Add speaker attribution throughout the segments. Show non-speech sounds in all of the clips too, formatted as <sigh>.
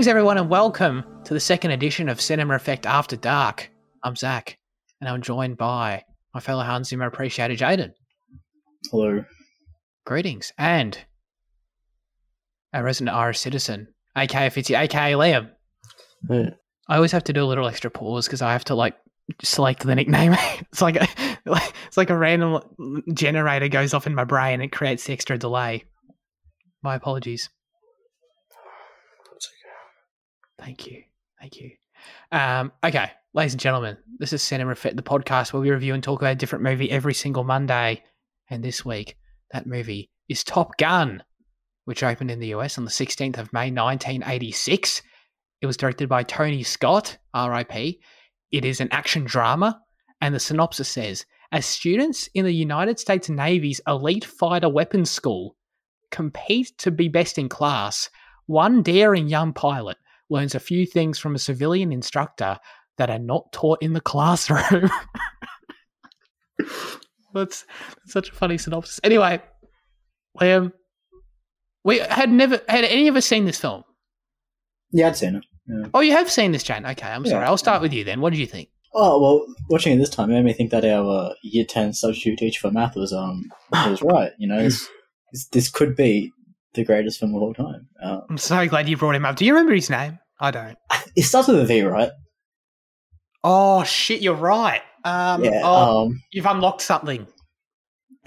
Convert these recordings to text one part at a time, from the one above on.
Speaker 1: Greetings, everyone, and welcome to the second edition of Cinema Effect After Dark. I'm Zach, and I'm joined by my fellow Hans Zimmer appreciator, Jaden.
Speaker 2: Hello.
Speaker 1: Greetings, and a resident Irish citizen, aka Fitzy, aka Liam.
Speaker 2: Hey.
Speaker 1: I always have to do a little extra pause because I have to like select the nickname. <laughs> it's like a, <laughs> it's like a random generator goes off in my brain and it creates the extra delay. My apologies.
Speaker 2: That's okay.
Speaker 1: Thank you. Thank you. Um, okay, ladies and gentlemen, this is Cinema Effect, the podcast where we review and talk about a different movie every single Monday. And this week, that movie is Top Gun, which opened in the US on the 16th of May, 1986. It was directed by Tony Scott, RIP. It is an action drama, and the synopsis says As students in the United States Navy's elite fighter weapons school compete to be best in class, one daring young pilot learns a few things from a civilian instructor that are not taught in the classroom. <laughs> that's, that's such a funny synopsis. Anyway, Liam, we had never had any of us seen this film.
Speaker 2: Yeah, I'd seen it. Yeah.
Speaker 1: Oh, you have seen this, Jane. Okay, I'm sorry. I'll start with you then. What did you think?
Speaker 2: Oh well, watching it this time made me think that our uh, year ten substitute teacher for math was um was <coughs> right. You know, this, this, could be the greatest film of all time. Uh,
Speaker 1: I'm so glad you brought him up. Do you remember his name? I don't. <laughs>
Speaker 2: it starts with a V, right?
Speaker 1: Oh shit, you're right. Um,
Speaker 2: yeah.
Speaker 1: oh,
Speaker 2: Um,
Speaker 1: you've unlocked something.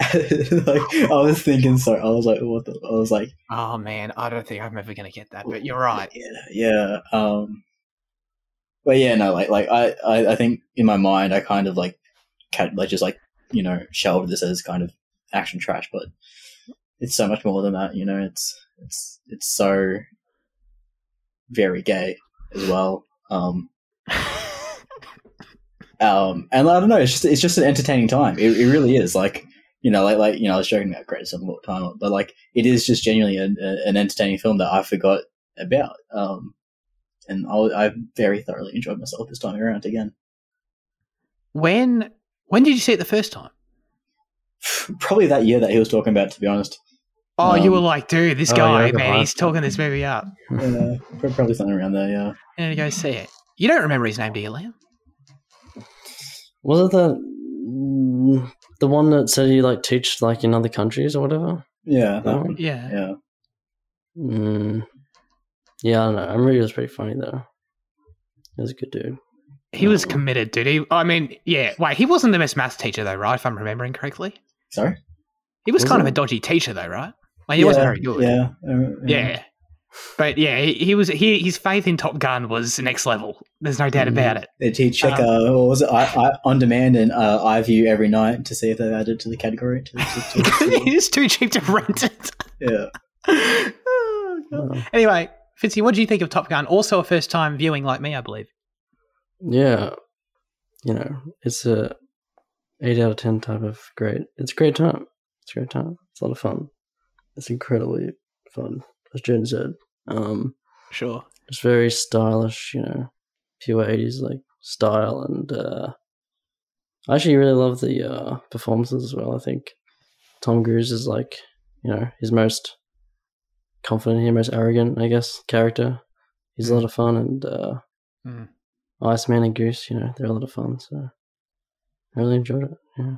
Speaker 1: <laughs>
Speaker 2: like I was thinking, sorry, I was like, what the? I was like,
Speaker 1: Oh man, I don't think I'm ever going to get that, but you're right.
Speaker 2: Yeah, yeah. Um, but yeah, no, like, like I, I, I think in my mind, I kind of like, cat, like, just like, you know, shelved this as kind of action trash, but it's so much more than that. You know, it's, it's, it's so very gay as well. Um, <laughs> um, and I don't know, it's just, it's just an entertaining time. It, it really is. Like, you know, like, like, you know, I was joking about greatest of all time, but like, it is just genuinely an, an entertaining film that I forgot about. Um, and I'll, I very thoroughly enjoyed myself this time around again.
Speaker 1: When when did you see it the first time? <sighs>
Speaker 2: Probably that year that he was talking about, to be honest.
Speaker 1: Oh, you
Speaker 2: Um,
Speaker 1: were like, dude, this
Speaker 3: oh,
Speaker 1: guy,
Speaker 3: yeah,
Speaker 1: man, he's talking this movie up.
Speaker 2: Uh, probably something around there, yeah.
Speaker 1: And to go see it. You don't remember his name, do you, Liam?
Speaker 3: Was it the the one that said you like teach like in other countries or whatever?
Speaker 2: Yeah, that one.
Speaker 1: Yeah.
Speaker 2: Yeah.
Speaker 3: Mm. Yeah, I don't know. I remember he was pretty funny though. He was a good dude.
Speaker 1: He was
Speaker 3: Oh.
Speaker 1: committed, dude. He, I mean, yeah. Wait, he wasn't the best math teacher, though, right? If I'm remembering correctly.
Speaker 2: Sorry?
Speaker 1: He was
Speaker 3: Was
Speaker 1: kind of a dodgy teacher, though, right? Like, he
Speaker 2: yeah,
Speaker 1: wasn't very good.
Speaker 2: Yeah. uh,
Speaker 1: Yeah. But yeah, he, he was. He, his faith in Top Gun was next level. There's no doubt
Speaker 3: Mhm.
Speaker 1: about it.
Speaker 2: They teach check,
Speaker 1: Um,
Speaker 2: uh, what was it? I, I, on demand and uh, iView every night to see if they've added to the category. To, to, to, <laughs> to-
Speaker 1: it's too cheap to rent it.
Speaker 2: yeah.
Speaker 1: Oh, God.
Speaker 3: Uh,
Speaker 1: Anyway, Fitzy, what do you think of Top Gun? Also a first time viewing like me, I believe.
Speaker 3: yeah, you know, it's a eight out of ten type of great. It's a great time. It's a great time. It's a lot of fun. It's incredibly fun, as Jen said. Um,
Speaker 1: Sure.
Speaker 3: it's very stylish, you know, pure eighties like style, and uh, I actually really love the uh, performances as well. I think Tom Cruise is like, you know, his most confident, his most arrogant, I guess, character. He's a lot of fun, and uh,
Speaker 1: Mm.
Speaker 3: Iceman and Goose, you know, they're a lot of fun. So I really enjoyed it. Yeah,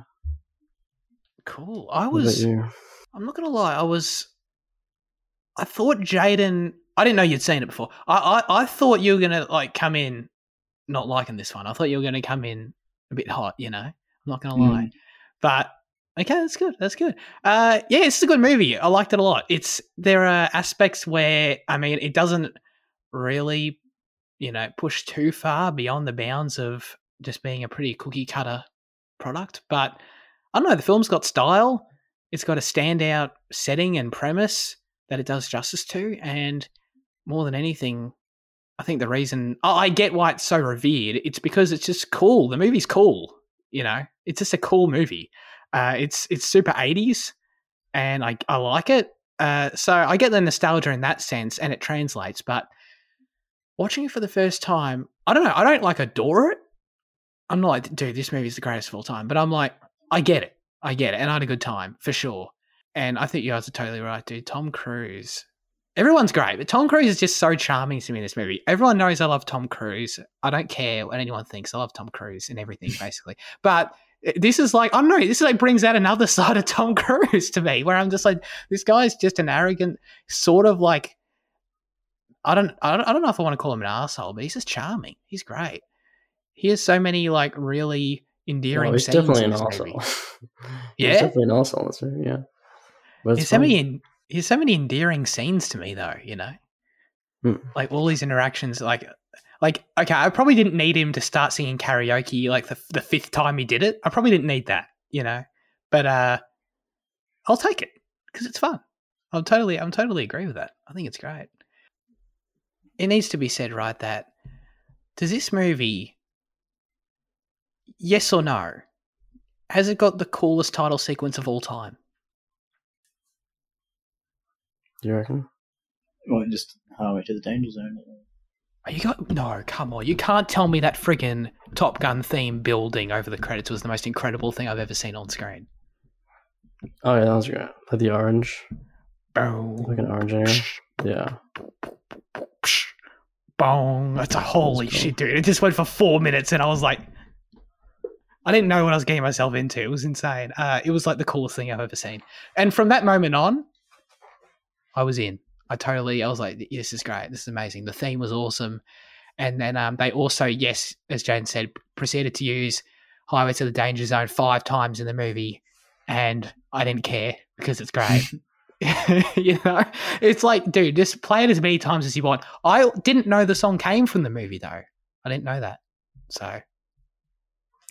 Speaker 1: Cool. I was. I'm not gonna lie. I was. I thought Jaden. I didn't know you'd seen it before. I, I I thought you were gonna like come in not liking this one. I thought you were gonna come in a bit hot. You know, I'm not gonna
Speaker 2: Mm.
Speaker 1: lie. But okay, that's good. That's good. Uh, yeah, it's a good movie. I liked it a lot. It's there are aspects where I mean, it doesn't really, you know, push too far beyond the bounds of just being a pretty cookie cutter product. But I don't know. The film's got style. It's got a standout setting and premise that it does justice to, and more than anything, I think the reason oh, I get why it's so revered. It's because it's just cool. The movie's cool. You know, it's just a cool movie. Uh, it's it's super eighties, and I I like it. Uh, so I get the nostalgia in that sense, and it translates. But watching it for the first time, I don't know. I don't like adore it. I'm not like, dude, this movie is the greatest of all time. But I'm like, I get it. I get it. And I had a good time for sure. And I think you guys are totally right, dude. Tom Cruise Everyone's great, but Tom Cruise is just so charming to me in this movie. Everyone knows I love Tom Cruise. I don't care what anyone thinks. I love Tom Cruise and everything, <laughs> basically. But eh, this is like I don't know. This is like brings out another <laughs> side of Tom Cruise to me, where I'm just like, this guy's just an arrogant, sort of like I don't, I don't, I don't know if I want to call him an asshole, but he's just charming. He's great. He has so many like really endearing.
Speaker 3: Oh, he's definitely
Speaker 1: in
Speaker 3: an asshole. <laughs>
Speaker 1: Yeah?
Speaker 3: he's definitely an asshole. yeah. But
Speaker 1: There's so many, there's so many endearing scenes to me, though. You know,
Speaker 3: Hmm.
Speaker 1: like all these interactions. Like, like okay, I probably didn't need him to start singing karaoke like the the fifth time he did it. I probably didn't need that. You know, but uh, I'll take it because it's fun. I'm totally, I'm totally agree with that. I think it's great. It needs to be said, right, that does this movie, yes or no, has it got the coolest title sequence of all time?
Speaker 3: Do you reckon?
Speaker 2: Well, just highway to the danger zone.
Speaker 1: Are You got no, come on! You can't tell me that friggin' Top Gun theme building over the credits was the most incredible thing I've ever seen on screen.
Speaker 3: Oh yeah, that was great. Like the orange,
Speaker 1: Boom,
Speaker 3: like an orange area. Yeah.
Speaker 1: bong! That's a holy
Speaker 3: cool.
Speaker 1: shit, dude! It just went for four minutes, and I was like, I didn't know what I was getting myself into. It was insane. Uh, it was like the coolest thing I've ever seen. And from that moment on, I was in. I totally, I was like, this is great. This is amazing. The theme was awesome. And then um, they also, yes, as Jane said, proceeded to use Highway to the Danger Zone five times in the movie. And I didn't care because it's great. <laughs> <laughs> you know, it's like, dude, just play it as many times as you want. I didn't know the song came from the movie, though. I didn't know that. So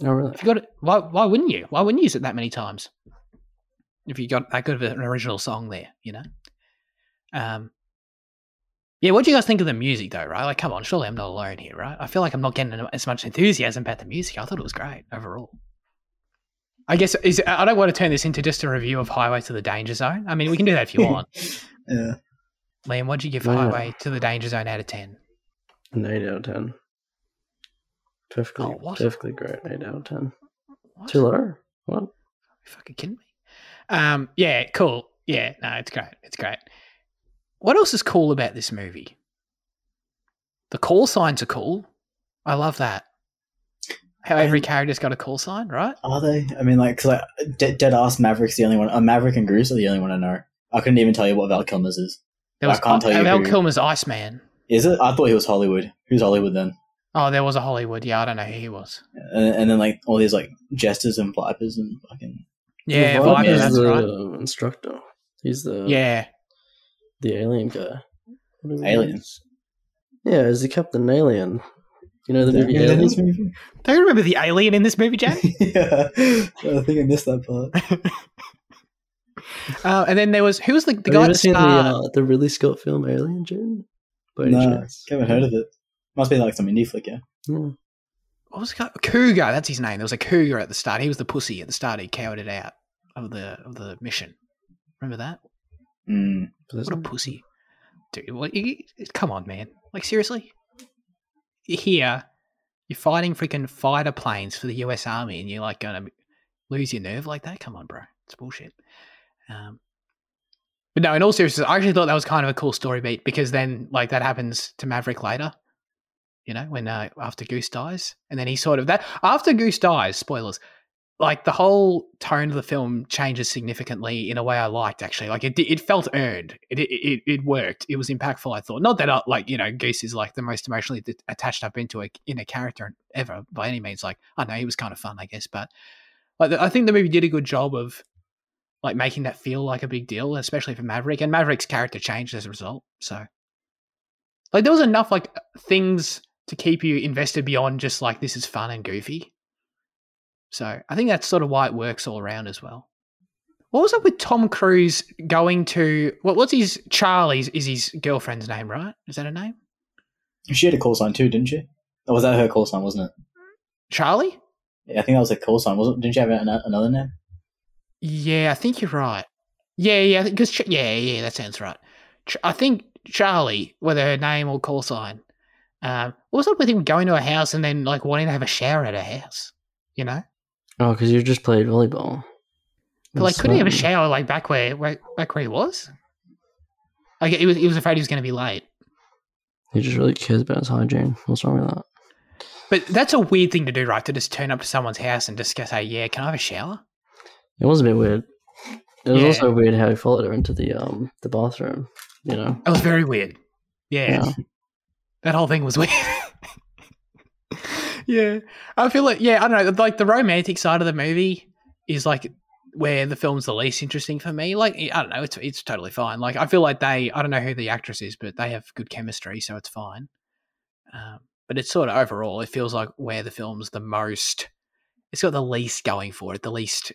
Speaker 3: Oh really?
Speaker 1: if you got it, why, why wouldn't you? Why wouldn't you use it that many times? If you got that good of an original song there, you know? Um, yeah, what do you guys think of the music, though, right? Like, come on, surely I'm not alone here, right? I feel like I'm not getting as much enthusiasm about the music. I thought it was great overall. I guess is I don't want to turn this into just a review of Highway to the Danger Zone. I mean, we can do that if you <laughs> want.
Speaker 2: Yeah.
Speaker 1: Liam, what'd you give
Speaker 3: Yeah.
Speaker 1: Highway to the Danger Zone out of 10?
Speaker 3: An eight out of ten. Perfectly,
Speaker 1: Oh, what?
Speaker 3: perfectly great. Eight out of ten.
Speaker 1: What?
Speaker 3: Too low? What?
Speaker 1: Are you fucking kidding me? Um, yeah, cool. Yeah, no, it's great. It's great. What else is cool about this movie? The call signs are cool. I love that. How every character's got a call sign, right?
Speaker 2: Are they? I mean, like, because like, dead, dead ass Maverick's the only one. Uh, Maverick and Goose are the only one I know. I couldn't even tell you what Val Kilmer's is.
Speaker 1: There
Speaker 2: I
Speaker 1: was
Speaker 2: can't tell you
Speaker 1: Val
Speaker 2: who-
Speaker 1: Kilmer's Iceman.
Speaker 2: Is it? I thought he was Hollywood. Who's Hollywood then?
Speaker 1: Oh, there was a Hollywood. Yeah, I don't know who he was.
Speaker 2: And, and then like all these like jesters and vipers and fucking.
Speaker 1: Yeah,
Speaker 3: Well,
Speaker 1: Viper,
Speaker 2: Viper's
Speaker 3: Viper's
Speaker 1: that's
Speaker 3: the
Speaker 1: right.
Speaker 3: instructor. He's the
Speaker 1: Yeah,
Speaker 3: the alien guy. What is he?
Speaker 2: Aliens.
Speaker 3: Yeah, is the Captain Alien? You know the movie Alien?
Speaker 2: movie?
Speaker 1: do you remember the alien in this movie, Jack? <laughs>
Speaker 2: yeah, I think I missed that part. <laughs>
Speaker 1: uh, and then there was who was the, the
Speaker 3: Have you ever seen the uh, the Ridley Scott film Alien, Jen? By
Speaker 2: No,
Speaker 3: chance?
Speaker 2: haven't heard of it. Must be like some indie flick, yeah.
Speaker 3: Yeah.
Speaker 1: what was the guy? Cougar? That's his name. There was a cougar at the start. He was the pussy at the start. He cowered it out of the of the mission. Remember that?
Speaker 2: Mm.
Speaker 1: What a pussy, dude! What? You, come on, man! Like seriously, you're here, you're fighting freaking fighter planes for the U.S. Army, and you're like gonna lose your nerve like that? Come on, bro! It's bullshit. Um, but no, in all seriousness, I actually thought that was kind of a cool story beat because then like that happens to Maverick later. You know, when uh, after Goose dies, and then he sort of that after Goose dies. Spoilers. Like the whole tone of the film changes significantly in a way I liked. Actually, like it, it felt earned. It, it it worked. It was impactful. I thought. Not that I, like you know Goose is like the most emotionally attached I've been to a in a character ever by any means. Like I know he was kind of fun, I guess, but like I think the movie did a good job of like making that feel like a big deal, especially for Maverick. And Maverick's character changed as a result. So, like, there was enough like things to keep you invested beyond just like this is fun and goofy. So, I think that's sort of why it works all around as well. What was up with Tom Cruise going to what? What's his Charlie's is his girlfriend's name, right? Is that her name?
Speaker 2: She had a call sign too, didn't she? Or was that her call sign? Wasn't it?
Speaker 1: Charlie?
Speaker 2: Yeah, I think that was a call sign. Wasn't? It didn't she have an- another name?
Speaker 1: Yeah, I think you're right. Yeah, yeah, because yeah, yeah, that sounds right. I think Charlie, whether her name or call sign, um, what was up with him going to a house and then like wanting to have a shower at a house? You know,
Speaker 3: Oh, because you just played volleyball.
Speaker 1: but like, couldn't he have a shower like back where, where back where he was? Like he was, he was afraid he was going to be late.
Speaker 3: He just really cares about his hygiene. What's wrong with that?
Speaker 1: But that's a weird thing to do, right? To just turn up to someone's house and just go say, "Yeah, can I have a shower?"
Speaker 3: It was a bit weird. It was
Speaker 1: Yeah.
Speaker 3: also weird how he followed her into the um the bathroom. You know,
Speaker 1: It was very weird. Yeah,
Speaker 3: Yeah.
Speaker 1: That whole thing was weird. <laughs> yeah, I feel like yeah, I don't know. Like the romantic side of the movie is like where the film's the least interesting for me. Like I don't know, it's it's totally fine. Like I feel like they, I don't know who the actress is, but they have good chemistry, so it's fine. Um, but it's sort of overall, it feels like where the film's the most. It's got the least going for it, the least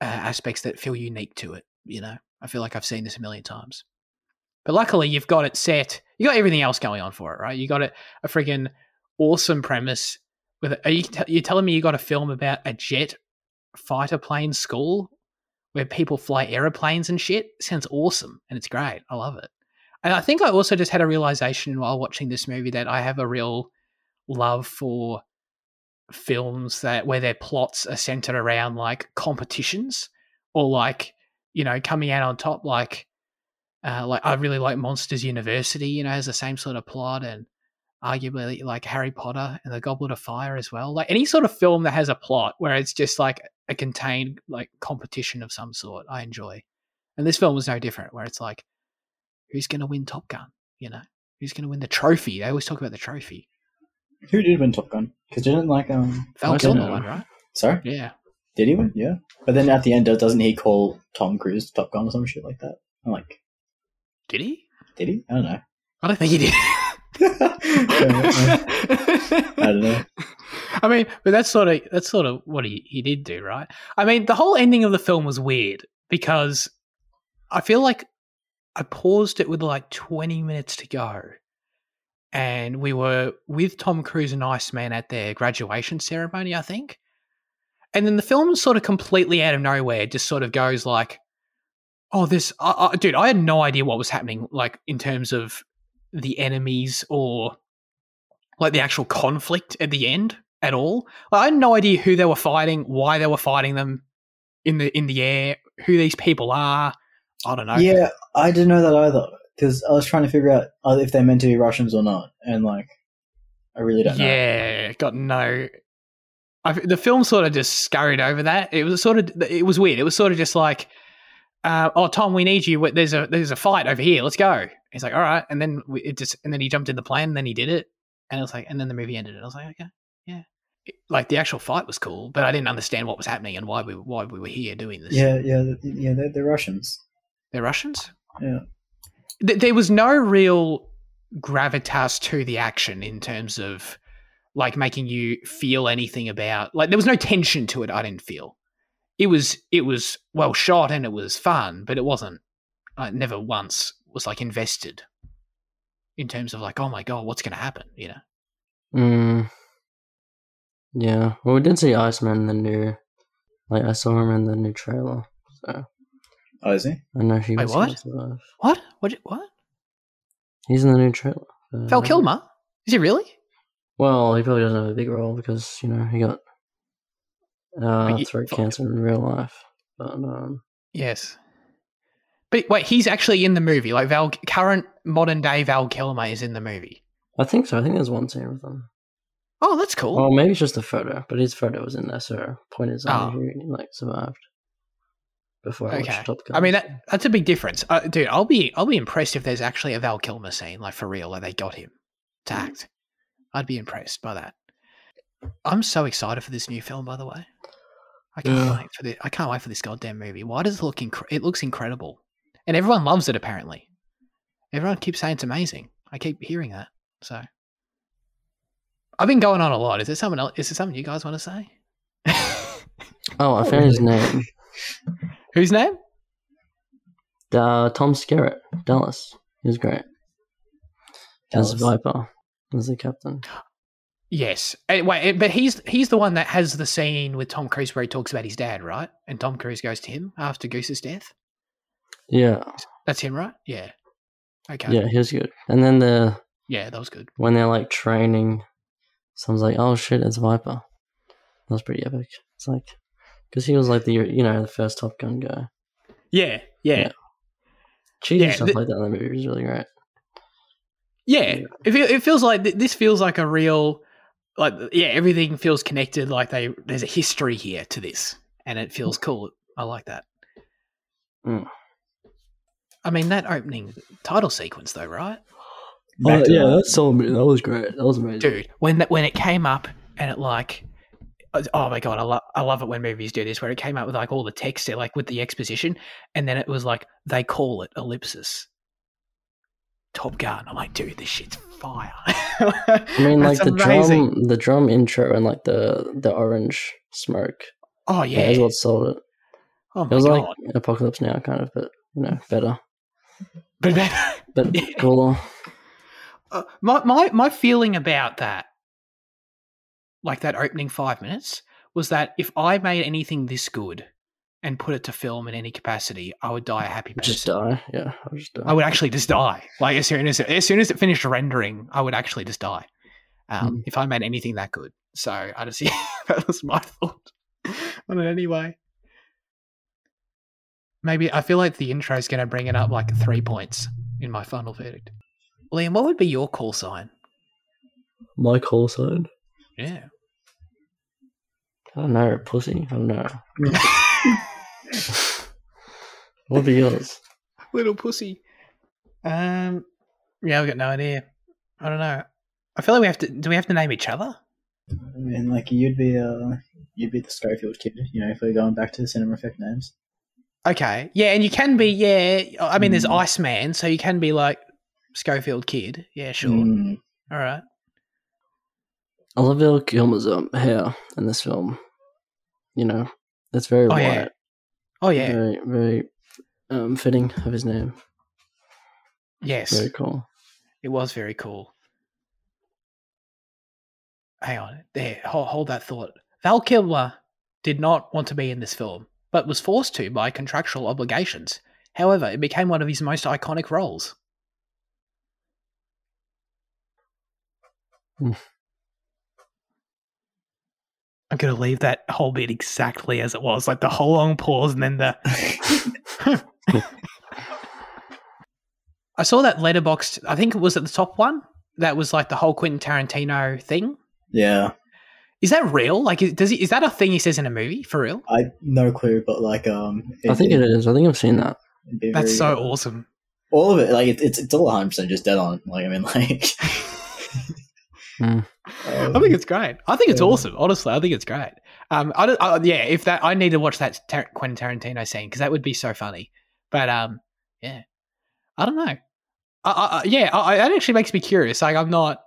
Speaker 1: uh, aspects that feel unique to it. You know, I feel like I've seen this a million times. But luckily, you've got it set. You got everything else going on for it, right? You got it a freaking awesome premise. With are you t- you telling me you got a film about a jet fighter plane school where people fly aeroplanes and shit? Sounds awesome, and it's great. I love it. And I think I also just had a realization while watching this movie that I have a real love for films that where their plots are centered around like competitions or like you know coming out on top like uh, like I really like Monsters University, you know, has the same sort of plot, and arguably like Harry Potter and the Goblet of Fire as well. Like any sort of film that has a plot where it's just like a contained like competition of some sort, I enjoy. And this film was no different, where it's like, who's going to win Top Gun? You know, who's going to win the trophy? They always talk about the trophy.
Speaker 2: Who did win Top Gun? Because didn't like um.
Speaker 1: Val Kilmer won, right?
Speaker 2: Sorry,
Speaker 1: Yeah.
Speaker 2: did he win? Yeah, but then at the end, doesn't he call Tom Cruise Top Gun or some shit like that? I'm like,
Speaker 1: Did he?
Speaker 2: did he? I don't know.
Speaker 1: I don't think he did. <laughs>
Speaker 2: I don't know.
Speaker 1: I mean, but that's sort of that's sort of what he, he did do, right? I mean, the whole ending of the film was weird because I feel like I paused it with like 20 minutes to go. And we were with Tom Cruise and Iceman at their graduation ceremony, I think. And then the film sort of completely out of nowhere just sort of goes like, oh, this, uh, uh, dude, I had no idea what was happening, like in terms of the enemies or like the actual conflict at the end at all. Like, I had no idea who they were fighting, why they were fighting them in the in the air, who these people are. I don't know.
Speaker 2: Yeah, I didn't know that either because I was trying to figure out uh, if they're meant to be Russians or not, and like, I really don't know.
Speaker 1: yeah, got no. I, the film sort of just scurried over that. It was sort of it was weird. It was sort of just like, uh, "Oh, Tom, we need you. There's a there's a fight over here. Let's go." He's like, "All right," and then we, it just and then he jumped in the plane. And then he did it, and it was like, and then the movie ended. And I was like, "Okay, yeah." It- like the actual fight was cool, but I didn't understand what was happening and why we why we were here doing this.
Speaker 2: yeah, yeah, yeah. They're, they're Russians.
Speaker 1: they're Russians.
Speaker 2: Yeah,
Speaker 1: th- there was no real gravitas to the action in terms of like making you feel anything about like there was no tension to it i didn't feel it was it was well shot and it was fun but it wasn't i never once was like invested in terms of like oh my god what's going to happen you know
Speaker 3: Mm, yeah. Well, we did see Iceman in the new. Like I saw him in the new trailer, so
Speaker 2: oh, is he?
Speaker 3: I know he
Speaker 1: Wait,
Speaker 3: was
Speaker 1: what?
Speaker 3: gonna
Speaker 1: what what what
Speaker 3: He's in the new trailer. for-
Speaker 1: val kilmer is he really
Speaker 3: Well, he probably doesn't have a big role because you know he got uh,
Speaker 1: But
Speaker 3: throat cancer in real life. But um,
Speaker 1: yes but wait he's actually in the movie like val current modern day val kilmer is in the movie
Speaker 3: I think so. I think there's one scene with him.
Speaker 1: oh that's cool
Speaker 3: Well, maybe it's just a photo, but his photo was in there. So point is,
Speaker 1: Oh.
Speaker 3: he like survived before I
Speaker 1: Okay.
Speaker 3: watched Top Gun.
Speaker 1: I mean that that's a big difference, uh, dude. I'll be I'll be impressed if there's actually a Val Kilmer scene, like for real, like they got him to act. I'd be impressed by that. I'm so excited for this new film, by the way. I can't
Speaker 3: Yeah.
Speaker 1: wait for the I can't wait for this goddamn movie. Why does it look incre- it looks incredible, and everyone loves it apparently. Everyone keeps saying it's amazing. I keep hearing that. So I've been going on a lot. Is there someone else? Is there something you guys want to say? <laughs>
Speaker 3: oh, I found his name. <laughs>
Speaker 1: Whose name?
Speaker 3: Uh, Tom Skerritt, Dallas. He was great. As Viper, as the captain.
Speaker 1: Yes. Wait, eh, but he's he's the one that has the scene with Tom Cruise where he talks about his dad, right? And Tom Cruise goes to him after Goose's death.
Speaker 3: Yeah,
Speaker 1: That's him, right? Yeah. Okay.
Speaker 3: yeah, he was good. And then the
Speaker 1: Yeah, that was good.
Speaker 3: when they're like training, someone's like, "Oh shit, it's Viper." That was pretty epic. It's like because he was like the you know the first Top Gun guy.
Speaker 1: Yeah, yeah.
Speaker 3: Yeah. cheesy
Speaker 1: Yeah,
Speaker 3: stuff
Speaker 1: th-
Speaker 3: like that in the movie is really great.
Speaker 1: Yeah,
Speaker 3: Yeah.
Speaker 1: it, it feels like this feels like a real, like yeah, everything feels connected. Like they there's a history here to this, and it feels cool. I like that.
Speaker 3: Mm.
Speaker 1: I mean that opening title sequence though, right, <gasps>
Speaker 2: Back to
Speaker 3: yeah,
Speaker 2: that.
Speaker 3: that's so that was great. That was amazing.
Speaker 1: dude? When that when it came up and it like. Oh my god, I love I love it when movies do this, where it came up with like all the text, like with the exposition, and then it was like they call it ellipsis. Top Gun. I'm like, dude, this shit's fire. <laughs>
Speaker 3: I mean, like the
Speaker 1: amazing.
Speaker 3: drum, the drum intro and like the the orange smoke.
Speaker 1: Oh
Speaker 3: Yeah,
Speaker 1: yeah.
Speaker 3: is what sold it.
Speaker 1: oh
Speaker 3: It was
Speaker 1: god.
Speaker 3: like Apocalypse Now, kind of, but you know, better,
Speaker 1: but
Speaker 3: better, <laughs>
Speaker 1: but <laughs>
Speaker 3: cooler.
Speaker 1: Uh, my my my feeling about that, like that opening five minutes, was that if I made anything this good and put it to film in any capacity, I would die a happy person.
Speaker 3: Just die. Yeah, I'll just die.
Speaker 1: I would actually just die. Like as soon as it, as soon as it finished rendering, I would actually just die. Um,
Speaker 3: Mm.
Speaker 1: If I made anything that good, so I just <laughs> yeah, that was my thought on it anyway. Maybe I feel like the intro is going to bring it up like three points in my final verdict. Liam, what would be your call sign?
Speaker 3: My call sign.
Speaker 1: Yeah.
Speaker 3: I don't know, pussy. I don't know. <laughs> <laughs> What would be yours?
Speaker 1: Little pussy. Um, yeah, I've got no idea. I don't know. I feel like we have to. Do we have to name each other?
Speaker 2: I mean, like you'd be uh, you'd be the Schofield kid, you know, if we're going back to the cinema effect names.
Speaker 1: Okay. Yeah, and you can be. Yeah, I mean, there's
Speaker 2: Mm.
Speaker 1: Iceman, so you can be like Schofield Kid. Yeah, sure.
Speaker 2: Mm,
Speaker 1: All right.
Speaker 3: I love Val Kilmer's um, hair in this film. You know, it's very
Speaker 1: Oh,
Speaker 3: white.
Speaker 1: yeah. Oh yeah.
Speaker 3: Very, very um, fitting of his name.
Speaker 1: Yes.
Speaker 3: Very cool.
Speaker 1: It was very cool. Hang on. There. Hold, hold that thought. Val Kilmer did not want to be in this film, but was forced to by contractual obligations. However, it became one of his most iconic roles. I'm going to leave that whole bit exactly as it was, like the whole long pause and then the. <laughs> I saw that Letterboxd. I think it was at the top one. That was like the whole Quentin Tarantino thing.
Speaker 2: yeah,
Speaker 1: Is that real? Like, is, does he, is that a thing he says in a movie for real?
Speaker 2: I no clue, but like um,
Speaker 3: I think it is. I think I've seen that.
Speaker 1: That's
Speaker 2: very,
Speaker 1: so awesome.
Speaker 2: All of it, like it, it's it's all 100 percent just dead on. Like I mean, like.
Speaker 3: Mm.
Speaker 1: I think it's great. I think it's
Speaker 2: Yeah.
Speaker 1: awesome. Honestly, I think it's great. Um, I, don't, I yeah, if that I need to watch that Tar- Quentin Tarantino scene because that would be so funny. But um, yeah, I don't know. I, I, yeah, I, I- that actually makes me curious. Like, I'm not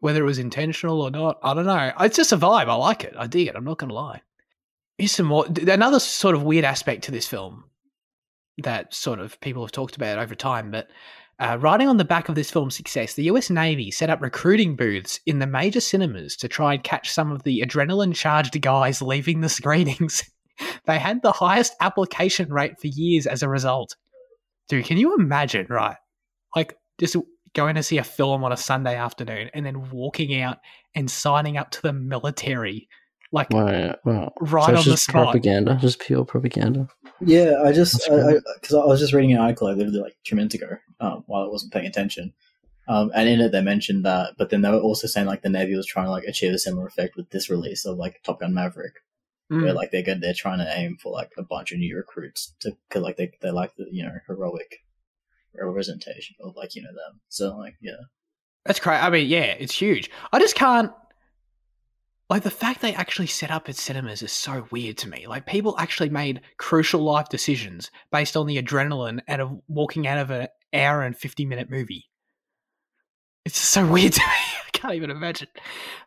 Speaker 1: whether it was intentional or not. I don't know. It's just a vibe. I like it. I dig it. I'm not gonna lie. Here's some more. Another sort of weird aspect to this film that sort of people have talked about over time, but uh, riding on the back of this film's success, the US Navy set up recruiting booths in the major cinemas to try and catch some of the adrenaline charged guys leaving the screenings. <laughs> they had the highest application rate for years as a result. Dude, can you imagine, right? Like, just going to see a film on a Sunday afternoon and then walking out and signing up to the military, like,
Speaker 3: Wow. wow.
Speaker 1: right
Speaker 3: so
Speaker 1: on
Speaker 3: it's
Speaker 1: the
Speaker 3: just
Speaker 1: spot.
Speaker 3: propaganda, just pure propaganda.
Speaker 2: Yeah, I just because I,
Speaker 3: great.
Speaker 2: I, 'cause I was just reading an article I literally like two minutes ago um, while I wasn't paying attention, um, and in it they mentioned that, but then they were also saying like the Navy was trying to like achieve a similar effect with this release of like Top Gun Maverick,
Speaker 1: Mm.
Speaker 2: where like they're good, they're trying to aim for like a bunch of new recruits to cause like they they like the you know heroic representation of like you know them. So like yeah,
Speaker 1: That's crazy. I mean, yeah, it's huge. I just can't. Like the fact they actually set up at cinemas is so weird to me. Like people actually made crucial life decisions based on the adrenaline out of walking out of an hour and fifty minute movie. It's so <laughs> weird to me. I can't even imagine.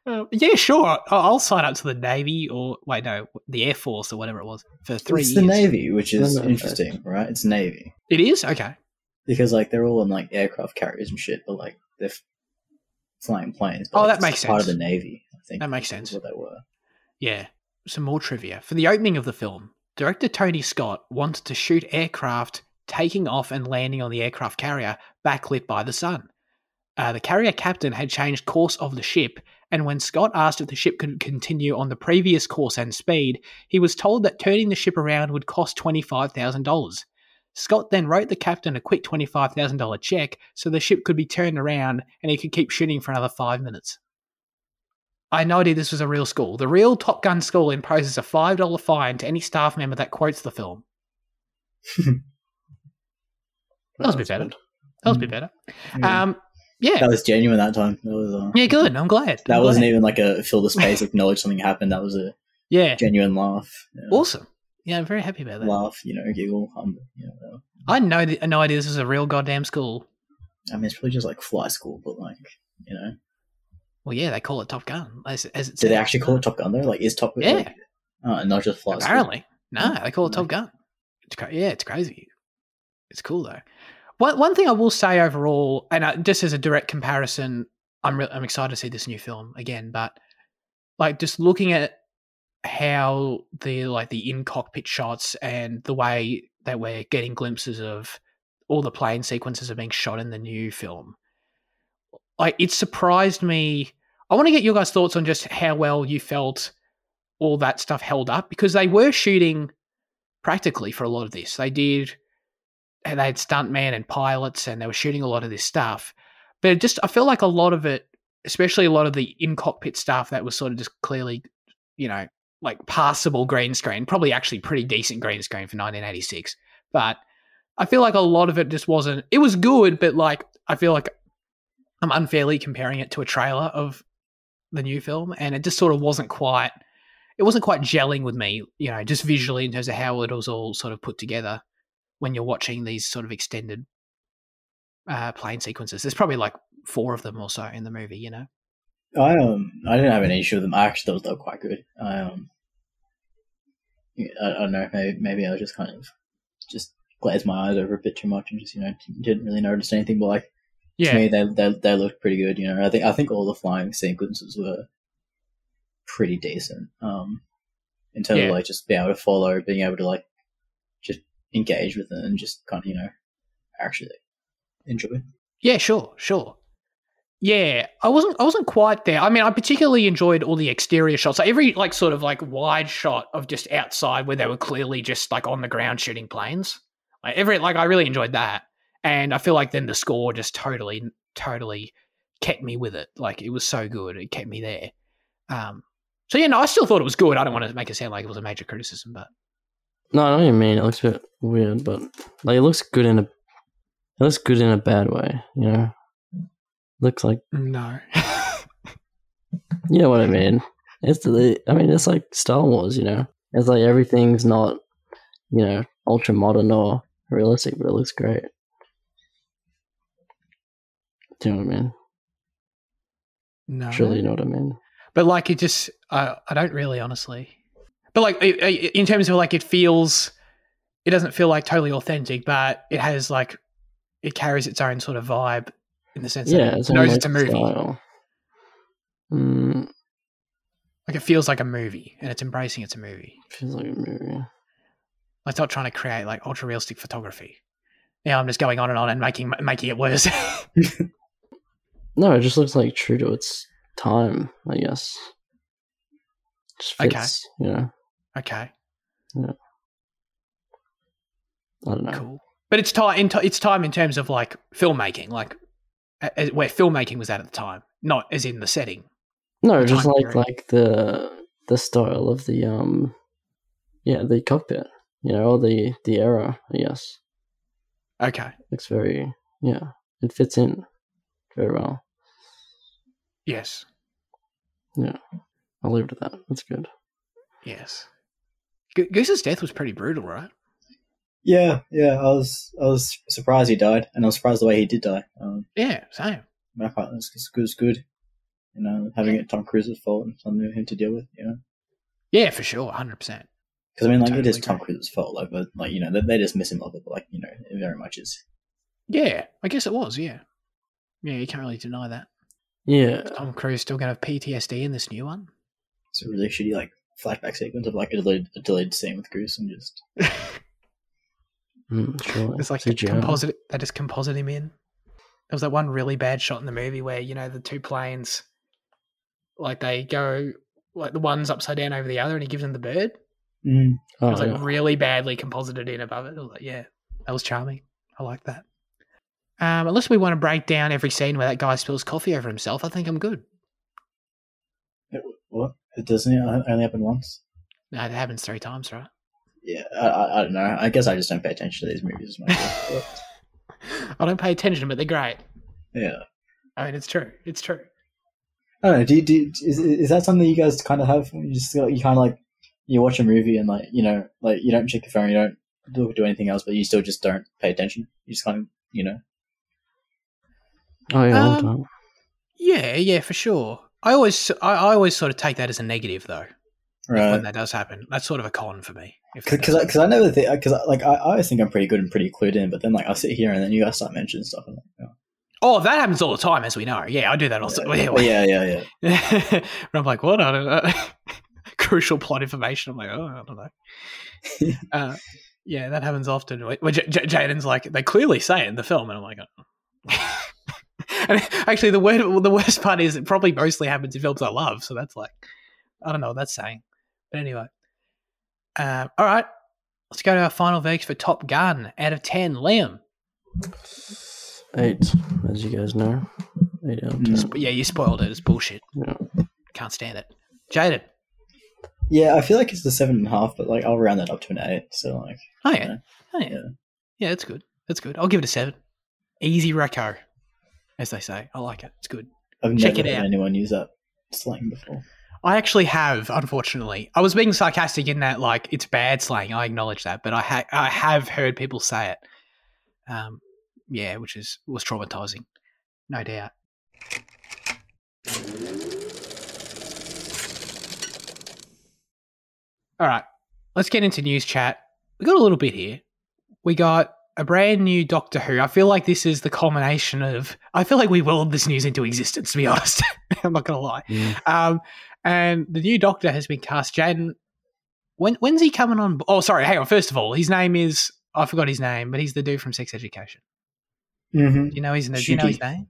Speaker 1: Uh, yeah, sure. I- I'll sign up to the Navy or wait, no, the Air Force or whatever it was for three
Speaker 2: it's
Speaker 1: years.
Speaker 2: the Navy, which is
Speaker 3: No, no,
Speaker 2: interesting, right? It's Navy
Speaker 1: It is okay.
Speaker 2: because like they're all in like aircraft carriers and shit, but like they're f- flying planes. But,
Speaker 1: Oh,
Speaker 2: like,
Speaker 1: that
Speaker 2: it's
Speaker 1: makes
Speaker 2: Part of the Navy, I think.
Speaker 1: That makes sense.
Speaker 2: What they were.
Speaker 1: Yeah, some more trivia. For the opening of the film, director Tony Scott wanted to shoot aircraft taking off and landing on the aircraft carrier backlit by the sun. Uh, the carrier captain had changed course of the ship, and when Scott asked if the ship could continue on the previous course and speed, he was told that turning the ship around would cost $25,000. Scott then wrote the captain a quick $25,000 check so the ship could be turned around and he could keep shooting for another five minutes. I had no idea this was a real school. The real Top Gun school imposes a $5 fine to any staff member that quotes the film. <laughs> That was a bit better. That was a bit better.
Speaker 2: Yeah.
Speaker 1: Um, yeah.
Speaker 2: that was genuine that time. That was. Uh,
Speaker 1: Yeah, good. I'm glad.
Speaker 2: that
Speaker 1: I'm
Speaker 2: wasn't
Speaker 1: glad.
Speaker 2: even like a fill the <laughs> space, acknowledge something happened. That was a
Speaker 1: Yeah.
Speaker 2: genuine laugh. Yeah.
Speaker 1: Awesome. Yeah, I'm very happy about that.
Speaker 2: Laugh, you know, giggle. Um, you know,
Speaker 1: I had no, no idea this was a real goddamn school.
Speaker 2: I mean, it's probably just like fly school, but like, you know,
Speaker 1: Well, yeah, they call it Top Gun. As, as
Speaker 2: do they actually call it Top Gun though? Like, is Top Gun?
Speaker 1: Yeah.
Speaker 2: Like, uh, not just school.
Speaker 1: Apparently. No, they call it Top Gun. It's cra- yeah, it's crazy. It's cool though. One one thing I will say overall, and uh, just as a direct comparison, I'm re- I'm excited to see this new film again. But like just looking at how the like the in cockpit shots and the way that we're getting glimpses of all the plane sequences are being shot in the new film, like it surprised me. I want to get your guys' thoughts on just how well you felt all that stuff held up because they were shooting practically for a lot of this. They did, and they had stuntmen and pilots, and they were shooting a lot of this stuff. But just, I feel like a lot of it, especially a lot of the in cockpit stuff, that was sort of just clearly, you know, like passable green screen, probably actually pretty decent green screen for 1986. But I feel like a lot of it just wasn't. It was good, but like I feel like I'm unfairly comparing it to a trailer of the new film, and it just sort of wasn't quite it wasn't quite gelling with me, you know, just visually in terms of how it was all sort of put together when you're watching these sort of extended uh, plane sequences. There's probably like four of them or so in the movie, you know.
Speaker 2: I um, I didn't have an issue with them. I actually thought they were quite good. I um, I, I don't know. Maybe maybe I was just kind of just glazed my eyes over a bit too much and just you know didn't really notice anything. But like to
Speaker 1: Yeah,
Speaker 2: me, they, they they looked pretty good. You know, I think I think all the flying sequences were pretty decent. Um, in terms
Speaker 1: Yeah.
Speaker 2: of like just being able to follow, being able to like just engage with it, and just kind of you know actually enjoy.
Speaker 1: yeah, sure, sure. Yeah, I wasn't I wasn't quite there. I mean, I particularly enjoyed all the exterior shots. Like every like sort of like wide shot of just outside where they were clearly just like on the ground shooting planes. Like every like I really enjoyed that. And I feel like then the score just totally totally kept me with it. Like it was so good. It kept me there. Um so yeah, no, I still thought it was good. I don't want to make it sound like it was a major criticism, but
Speaker 3: No, I know what you mean. It looks a bit weird, but like it looks good in a it looks good in a bad way, you know. Looks like
Speaker 1: no.
Speaker 3: you know what I mean. It's the I mean it's like Star Wars, you know. It's like everything's not, you know, ultra modern or realistic, but it looks great. Do you know what I mean?
Speaker 1: no.
Speaker 3: Surely you know what I mean.
Speaker 1: but like it just I I don't really honestly but like in terms of like it feels it doesn't feel like totally authentic but it has like it carries its own sort of vibe in the sense
Speaker 3: Yeah,
Speaker 1: that
Speaker 3: it's
Speaker 1: it knows it's a movie
Speaker 3: style. Mm,
Speaker 1: like it feels like a movie and it's embracing it's a movie
Speaker 3: feels like a movie.
Speaker 1: like it's not trying to create like ultra realistic photography now i'm just going on and on and making making it worse <laughs> <laughs>
Speaker 3: No, it just looks like true to its time, I guess. Just
Speaker 1: Okay.
Speaker 3: fits, you know.
Speaker 1: okay
Speaker 3: I don't know.
Speaker 1: cool but it's time in t- it's time in terms of like filmmaking like a- a- where filmmaking was at at the time not as in the setting
Speaker 3: No,
Speaker 1: the
Speaker 3: just like
Speaker 1: period.
Speaker 3: like the the style of the um yeah, the cockpit. You know, or the the era, I guess.
Speaker 1: okay
Speaker 3: Looks very yeah. It fits in very well.
Speaker 1: yes Yeah.
Speaker 3: I'll leave it at that. That's good.
Speaker 1: Yes. Go- Goose's death was pretty brutal, right?
Speaker 2: Yeah, yeah. I was I was surprised he died, and I was surprised the way he did die. Um,
Speaker 1: Yeah, same.
Speaker 2: I quite it was, it was good. You know, having it Tom Cruise's fault and something for him to deal with. You know,
Speaker 1: Yeah, for sure, hundred percent.
Speaker 2: because I mean, like it
Speaker 1: Totally
Speaker 2: is Tom. Cruise's fault. Like, but like you know, they, they just miss him a little bit. Like you know, it very much is.
Speaker 1: Yeah, I guess it was. Yeah, yeah, you can't really deny that.
Speaker 3: Yeah.
Speaker 1: Tom Cruise still going to have PTSD in this new one.
Speaker 2: It's a really shitty like flashback sequence of like a delayed, a delayed scene with Goose and just <laughs>
Speaker 3: Mm, sure.
Speaker 1: it's like a composite. They just composite him in. There was that one really bad shot in the movie where you know the two planes, like they go like the one's upside down over the other, and he gives him the bird.
Speaker 2: mm.
Speaker 3: Oh,
Speaker 1: It was like
Speaker 3: yeah.
Speaker 1: really badly composited in above it. I was like, yeah, That was charming. I like that. Um, unless we want to break down every scene where that guy spills coffee over himself, I think I'm good.
Speaker 2: What? It doesn't it only happen once?
Speaker 1: No, it happens three times, right?
Speaker 2: Yeah, I, I, don't know. I guess I just don't pay attention to these movies as much. <laughs>
Speaker 1: I don't pay attention, but they're great.
Speaker 2: yeah.
Speaker 1: I mean, it's true. It's true.
Speaker 2: I don't know. Do you, do you- is is that something you guys kind of have? You just you kind of like you watch a movie and like you know like you don't check your phone, you don't do, do anything else, but you still just don't pay attention. You just kind of you know.
Speaker 3: Oh yeah, all
Speaker 1: Um,
Speaker 3: the time.
Speaker 1: Yeah, yeah, for sure. I always, I, I always sort of take that as a negative, though, when that does happen. That's sort of a con for me.
Speaker 2: Because because I, know think because like I, I always think I'm pretty good and pretty clued in, but then like I sit here and then you guys start mentioning stuff and like oh,
Speaker 1: Oh, that happens all the time, as we know. Yeah, I do that also.
Speaker 2: yeah, <laughs>
Speaker 1: Yeah,
Speaker 2: yeah, yeah, yeah. <laughs>
Speaker 1: and I'm like, what? I don't know. <laughs> Crucial plot information. I'm like, oh, I don't know. uh, yeah, that happens often. Where J- J- Jaden's like, they clearly say it in the film, and I'm like, oh. <laughs> and actually, the word, the worst part is it probably mostly happens in films I love. So that's like, I don't know what that's saying. But anyway, uh, all right, let's go to our final verdict for Top Gun out of ten. Liam,
Speaker 3: Eight, as you guys know. Eight out of ten.
Speaker 1: Yeah, you spoiled it. It's bullshit.
Speaker 3: Yeah.
Speaker 1: Can't stand it. Jaden.
Speaker 2: Yeah, I feel like it's the seven and a half, but like I'll round that up to an eight. So like,
Speaker 1: Oh yeah.
Speaker 2: Yeah.
Speaker 1: Oh yeah.
Speaker 2: Yeah.
Speaker 1: Yeah, that's good. That's good. I'll give it a seven. Easy reco, as they say. I like it. It's good.
Speaker 2: I've
Speaker 1: Check
Speaker 2: never
Speaker 1: it
Speaker 2: heard
Speaker 1: out.
Speaker 2: anyone use that slang before.
Speaker 1: I actually have, unfortunately. I was being sarcastic in that, like, it's bad slang. I acknowledge that, but I ha- I have heard people say it. Um, yeah, which is was traumatizing, no doubt. All right, let's get into news chat. We got a little bit here. We got a brand new Doctor Who. I feel like this is the culmination of. I feel like we willed this news into existence. To be <laughs> honest, I'm not gonna lie.
Speaker 3: Mm.
Speaker 1: Um, and the new Doctor has been cast. Jaden, when when's he coming on? Oh, sorry. Hang on. First of all, his name is I forgot his name, but he's the dude from Sex Education.
Speaker 2: Mm-hmm.
Speaker 1: Do you know his Do you know his name?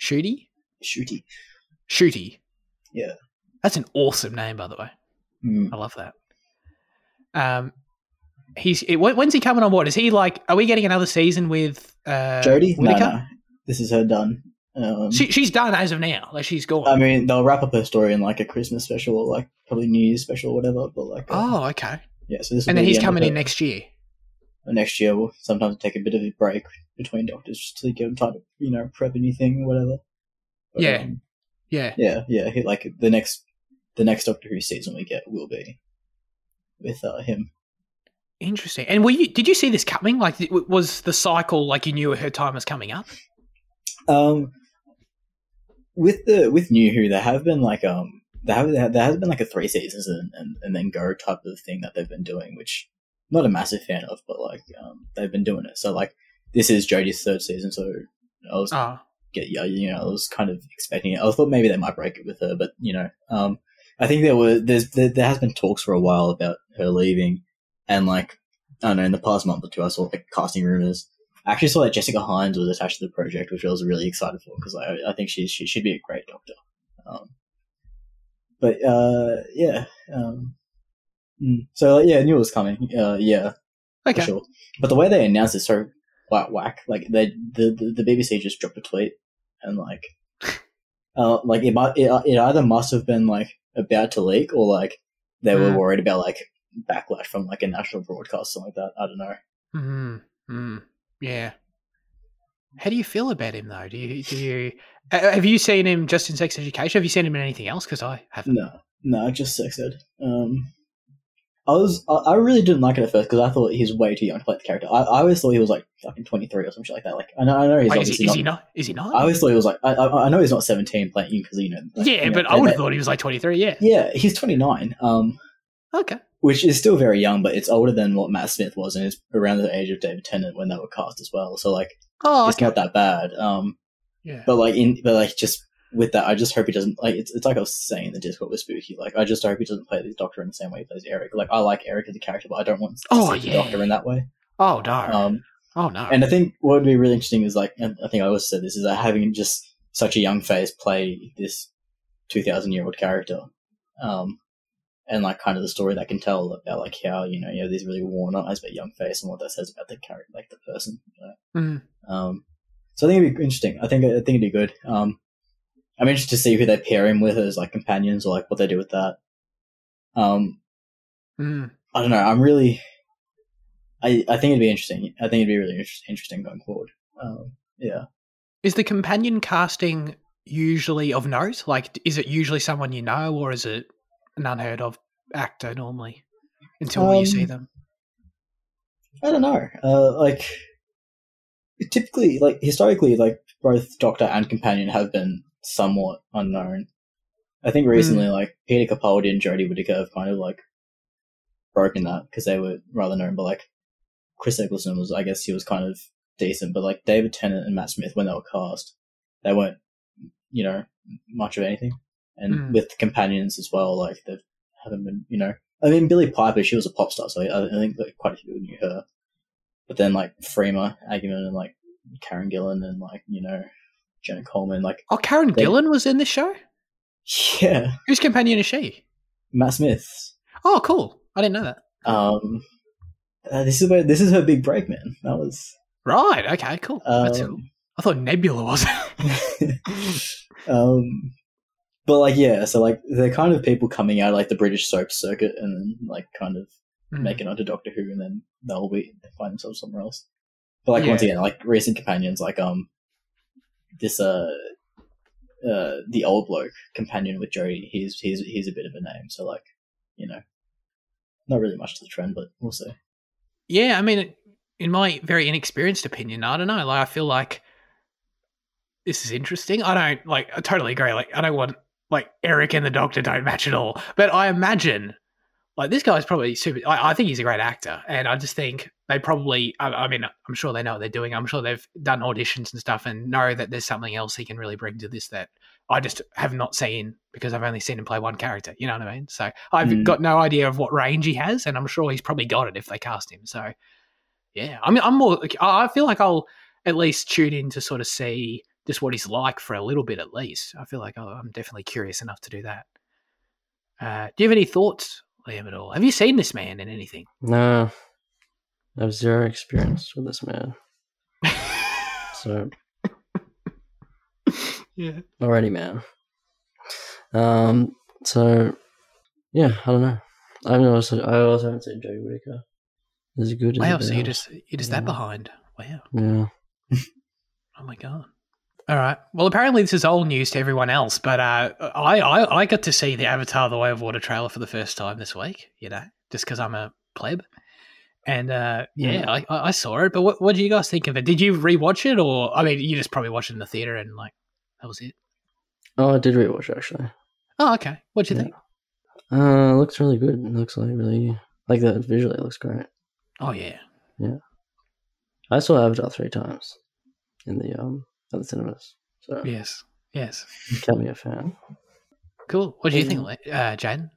Speaker 1: Ncuti.
Speaker 2: Ncuti.
Speaker 1: Ncuti.
Speaker 2: Yeah.
Speaker 1: That's an awesome name, by the way.
Speaker 2: Mm.
Speaker 1: I love that. Um, he's when- when's he coming on board? Is he like? Are we getting another season with uh,
Speaker 2: Jodie? No, no. This is her done. Um,
Speaker 1: She, she's done as of now. Like she's gone.
Speaker 2: I mean, they'll wrap up her story in like a Christmas special or like probably New Year's special or whatever. But like, uh,
Speaker 1: oh, okay.
Speaker 2: yeah. So this
Speaker 1: And then
Speaker 2: be
Speaker 1: he's
Speaker 2: the
Speaker 1: coming in next year.
Speaker 2: next year. We'll sometimes take a bit of a break between doctors just to get time to you know prep anything or whatever. But,
Speaker 1: Yeah.
Speaker 2: um,
Speaker 1: Yeah.
Speaker 2: yeah, yeah. he- Like the next, the next Doctor Who season we get will be with uh, him.
Speaker 1: Interesting. And were you? Did you see this coming? Like, was the cycle like you knew her time was coming up?
Speaker 2: Um, with the with New Who, there have been like um there have there has been like a three seasons and, and and then go type of thing that they've been doing, which I'm not a massive fan of, but like um they've been doing it. So like this is Jodie's third season, so I was
Speaker 1: Oh,
Speaker 2: get yeah you know I was kind of expecting it. I thought maybe they might break it with her, but you know um I think there were there's there, there has been talks for a while about her leaving, and like I don't know in the past month or two I saw like casting rumors. I actually saw that Jessica Hynes was attached to the project, which I was really excited for because I, I think she she should be a great doctor. Um, but uh, yeah, um, mm, so like, yeah, I knew it was coming. Uh, yeah,
Speaker 1: okay.
Speaker 2: for sure. But the way they announced it so whack whack. Like they the, the the BBC just dropped a tweet and like <laughs> uh like it might it, it either must have been like about to leak or like they were
Speaker 1: Hmm.
Speaker 2: worried about like backlash from like a national broadcast something like that. I don't know.
Speaker 1: Mm, mm, yeah. How do you feel about him though? Do you do you have you seen him just in Sex Education? Have you seen him in anything else? Because I haven't.
Speaker 2: No, no, just sex ed. Um, I was, I, I really didn't like it at first because I thought he's way too young to play the character. I, I always thought he was like fucking twenty three or some shit like that. Like I know, I know he's
Speaker 1: Wait, is, he, is
Speaker 2: not.
Speaker 1: he not? Is he not?
Speaker 2: I always thought he was like. I, I, I know he's not seventeen playing because you know. like,
Speaker 1: yeah,
Speaker 2: you know,
Speaker 1: but I would have thought he was like twenty three. Yeah.
Speaker 2: Yeah, he's twenty nine. Um,
Speaker 1: Okay.
Speaker 2: which is still very young, but it's older than what Matt Smith was, and it's around the age of David Tennant when they were cast as well. So like,
Speaker 1: Oh,
Speaker 2: it's
Speaker 1: okay.
Speaker 2: not that bad. Um,
Speaker 1: Yeah.
Speaker 2: but like in, but like just with that, I just hope he doesn't like. It's, it's like I was saying in the Discord with Spooky. Like, I just hope he doesn't play the Doctor in the same way he plays Eric. Like, I like Eric as a character, but I don't want to
Speaker 1: Oh,
Speaker 2: see the. Doctor in that way.
Speaker 1: Oh no.
Speaker 2: Um,
Speaker 1: oh no.
Speaker 2: and I think what would be really interesting is like, and I think I also said this is that having just such a young face play this two thousand year old character. Um, and like kind of the story they can tell about like how you know you have these really worn eyes but young face and what that says about the character, like the person. You know?
Speaker 1: Mm.
Speaker 2: Um, so I think it'd be interesting. I think I think it'd be good. Um, I'm interested to see who they pair him with as like companions or like what they do with that. Um,
Speaker 1: Mm.
Speaker 2: I don't know. I'm really. I I think it'd be interesting. I think it'd be really inter- interesting going forward. Um, yeah.
Speaker 1: Is the companion casting usually of note? Like, is it usually someone you know, or is it an unheard of actor normally until you see
Speaker 2: Um,
Speaker 1: them?
Speaker 2: I don't know. Uh, like typically, like historically, like both Doctor and Companion have been somewhat unknown. I think recently, like Peter Capaldi and Jodie Whittaker have kind of like broken that because they were rather known. But like Chris Eccleston was, I guess he was kind of decent. But like David Tennant and Matt Smith, when they were cast, they weren't, you know, much of anything. And
Speaker 1: Mm.
Speaker 2: with companions as well, like they haven't been, you know. I mean, Billie Piper, she was a pop star, so I, I think like quite a few people knew her. But then like Freema Agyeman and like Karen Gillan and like you know Jenna Coleman, like
Speaker 1: Oh, Karen
Speaker 2: they-
Speaker 1: Gillan was in this show.
Speaker 2: yeah,
Speaker 1: Whose companion is she?
Speaker 2: Matt Smith.
Speaker 1: Oh, cool. I didn't know that.
Speaker 2: Um, uh, this is where this is her big break, man. That was
Speaker 1: Right. Okay. Cool. That's cool.
Speaker 2: um,
Speaker 1: I thought Nebula was. <laughs> <laughs>
Speaker 2: um, but like yeah, so like they're kind of people coming out of, like the British soap circuit and then like kind of
Speaker 1: Mm.
Speaker 2: make it onto Doctor Who, and then they'll be they find themselves somewhere else. But like once again, like recent companions, like um, this uh, uh, the old bloke companion with Jodie, he's he's he's a bit of a name. So like, you know, not really much to the trend, but we'll see.
Speaker 1: Yeah, I mean, in my very inexperienced opinion, I don't know. Like, I feel like this is interesting. I don't like. I totally agree. Like, I don't want like Eric and the Doctor don't match at all. But I imagine like this guy's probably super. I, I think he's a great actor, and I just think they probably. I, I mean, I'm sure they know what they're doing. I'm sure they've done auditions and stuff, and know that there's something else he can really bring to this that I just have not seen because I've only seen him play one character. You know what I mean? So I've
Speaker 2: Mm.
Speaker 1: got no idea of what range he has, and I'm sure he's probably got it if they cast him. So yeah, I mean, I'm more. I I feel like I'll at least tune in to sort of see just what he's like for a little bit at least. I feel like I'll- I'm definitely curious enough to do that. Uh, do you have any thoughts, Liam, at all? Have you seen this man in anything?
Speaker 3: No, I have zero experience with this man. So <laughs>
Speaker 1: yeah.
Speaker 3: already, man. Um. So yeah, I don't know. I also I also haven't seen Whittaker. Is it good?
Speaker 1: Wow, so you're just you're just that behind. Wow.
Speaker 3: yeah. <laughs>
Speaker 1: Oh my god. All right. Well, apparently this is old news to everyone else, but uh, I, I I got to see the Avatar: The Way of Water trailer for the first time this week. You know, just because I'm a pleb, and uh, yeah,
Speaker 3: Yeah.
Speaker 1: I, I I saw it. But what what do you guys think of it? Did you rewatch it, or I mean, you just probably watched it in the theater and like that was it?
Speaker 3: Oh, I did rewatch it, actually.
Speaker 1: Oh, okay. What do you
Speaker 3: Yeah.
Speaker 1: think?
Speaker 3: Uh, it looks really good. It looks like really like that visually. It looks great.
Speaker 1: Oh yeah. yeah.
Speaker 3: I saw Avatar three times in the um at the cinemas. So
Speaker 1: Yes. Yes.
Speaker 3: count me a fan.
Speaker 1: Cool. What do you think,
Speaker 2: Um,
Speaker 1: uh, Jane?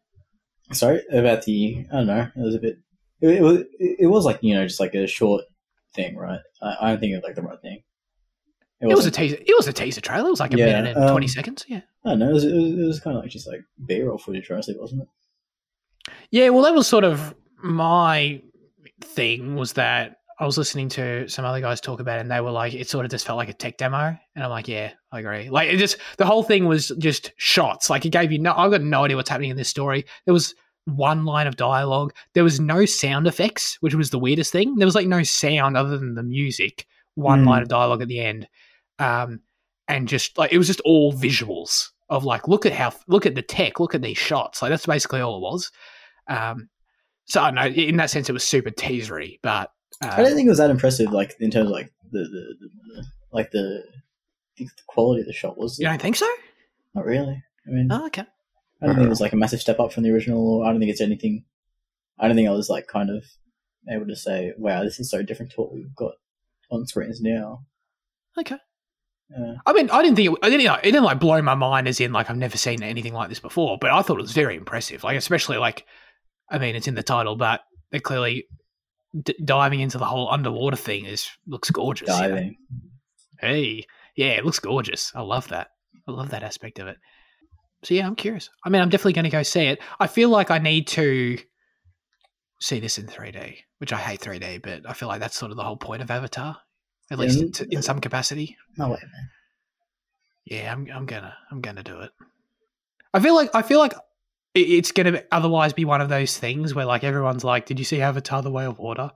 Speaker 2: Sorry about the. I don't know. It was a bit. It, it was. It was like you know, just like a short thing, right? I, I don't think it was like the right thing.
Speaker 1: It was a
Speaker 2: wasn't-
Speaker 1: teaser. It was a teaser trailer. It was like a
Speaker 2: Yeah,
Speaker 1: minute and twenty
Speaker 2: um,
Speaker 1: seconds. Yeah.
Speaker 2: I don't know. It was, it was, it was kind of like just like B-roll footage, honestly, wasn't it?
Speaker 1: Yeah, well, that was sort of my thing was that I was listening to some other guys talk about it and they were like, it sort of just felt like a tech demo. And I'm like, yeah, I agree. Like, it just, the whole thing was just shots. Like, it gave you no, I've got no idea what's happening in this story. There was one line of dialogue. There was no sound effects, which was the weirdest thing. There was like no sound other than the music, one
Speaker 2: Hmm.
Speaker 1: line of dialogue at the end. Um, and just like, it was just all visuals of like, look at how, look at the tech, look at these shots. Like, that's basically all it was. Um, so I don't know. In that sense, it was super teasery, but uh,
Speaker 2: I don't think it was that impressive, like in terms of like the, the, the, like the the quality of the shot was.
Speaker 1: you don't think so?
Speaker 2: Not really. I mean,
Speaker 1: Oh, okay.
Speaker 2: I don't think it was like a massive step up from the original. Or I don't think it's anything. I don't think I was like kind of able to say, "Wow, this is so different to what we've got on screens now."
Speaker 1: Okay.
Speaker 2: Uh,
Speaker 1: I mean, I didn't think it, I didn't. It didn't like blow my mind as in like I've never seen anything like this before. But I thought it was very impressive. Like especially like, I mean, it's in the title, but they're clearly d- diving into the whole underwater thing. Is looks gorgeous.
Speaker 2: diving.
Speaker 1: Hey, yeah, it looks gorgeous. I love that. I love that aspect of it. So yeah, I'm curious. I mean, I'm definitely going to go see it. I feel like I need to see this in 3D, which I hate 3D, but I feel like that's sort of the whole point of Avatar, at least mm-hmm.
Speaker 2: Yeah.
Speaker 1: in, in some capacity.
Speaker 2: No way, man.
Speaker 1: Yeah, I'm, I'm gonna, I'm gonna do it. I feel like, I feel like it- it's gonna otherwise be one of those things where like everyone's like, "Did you see Avatar: The Way of Water?"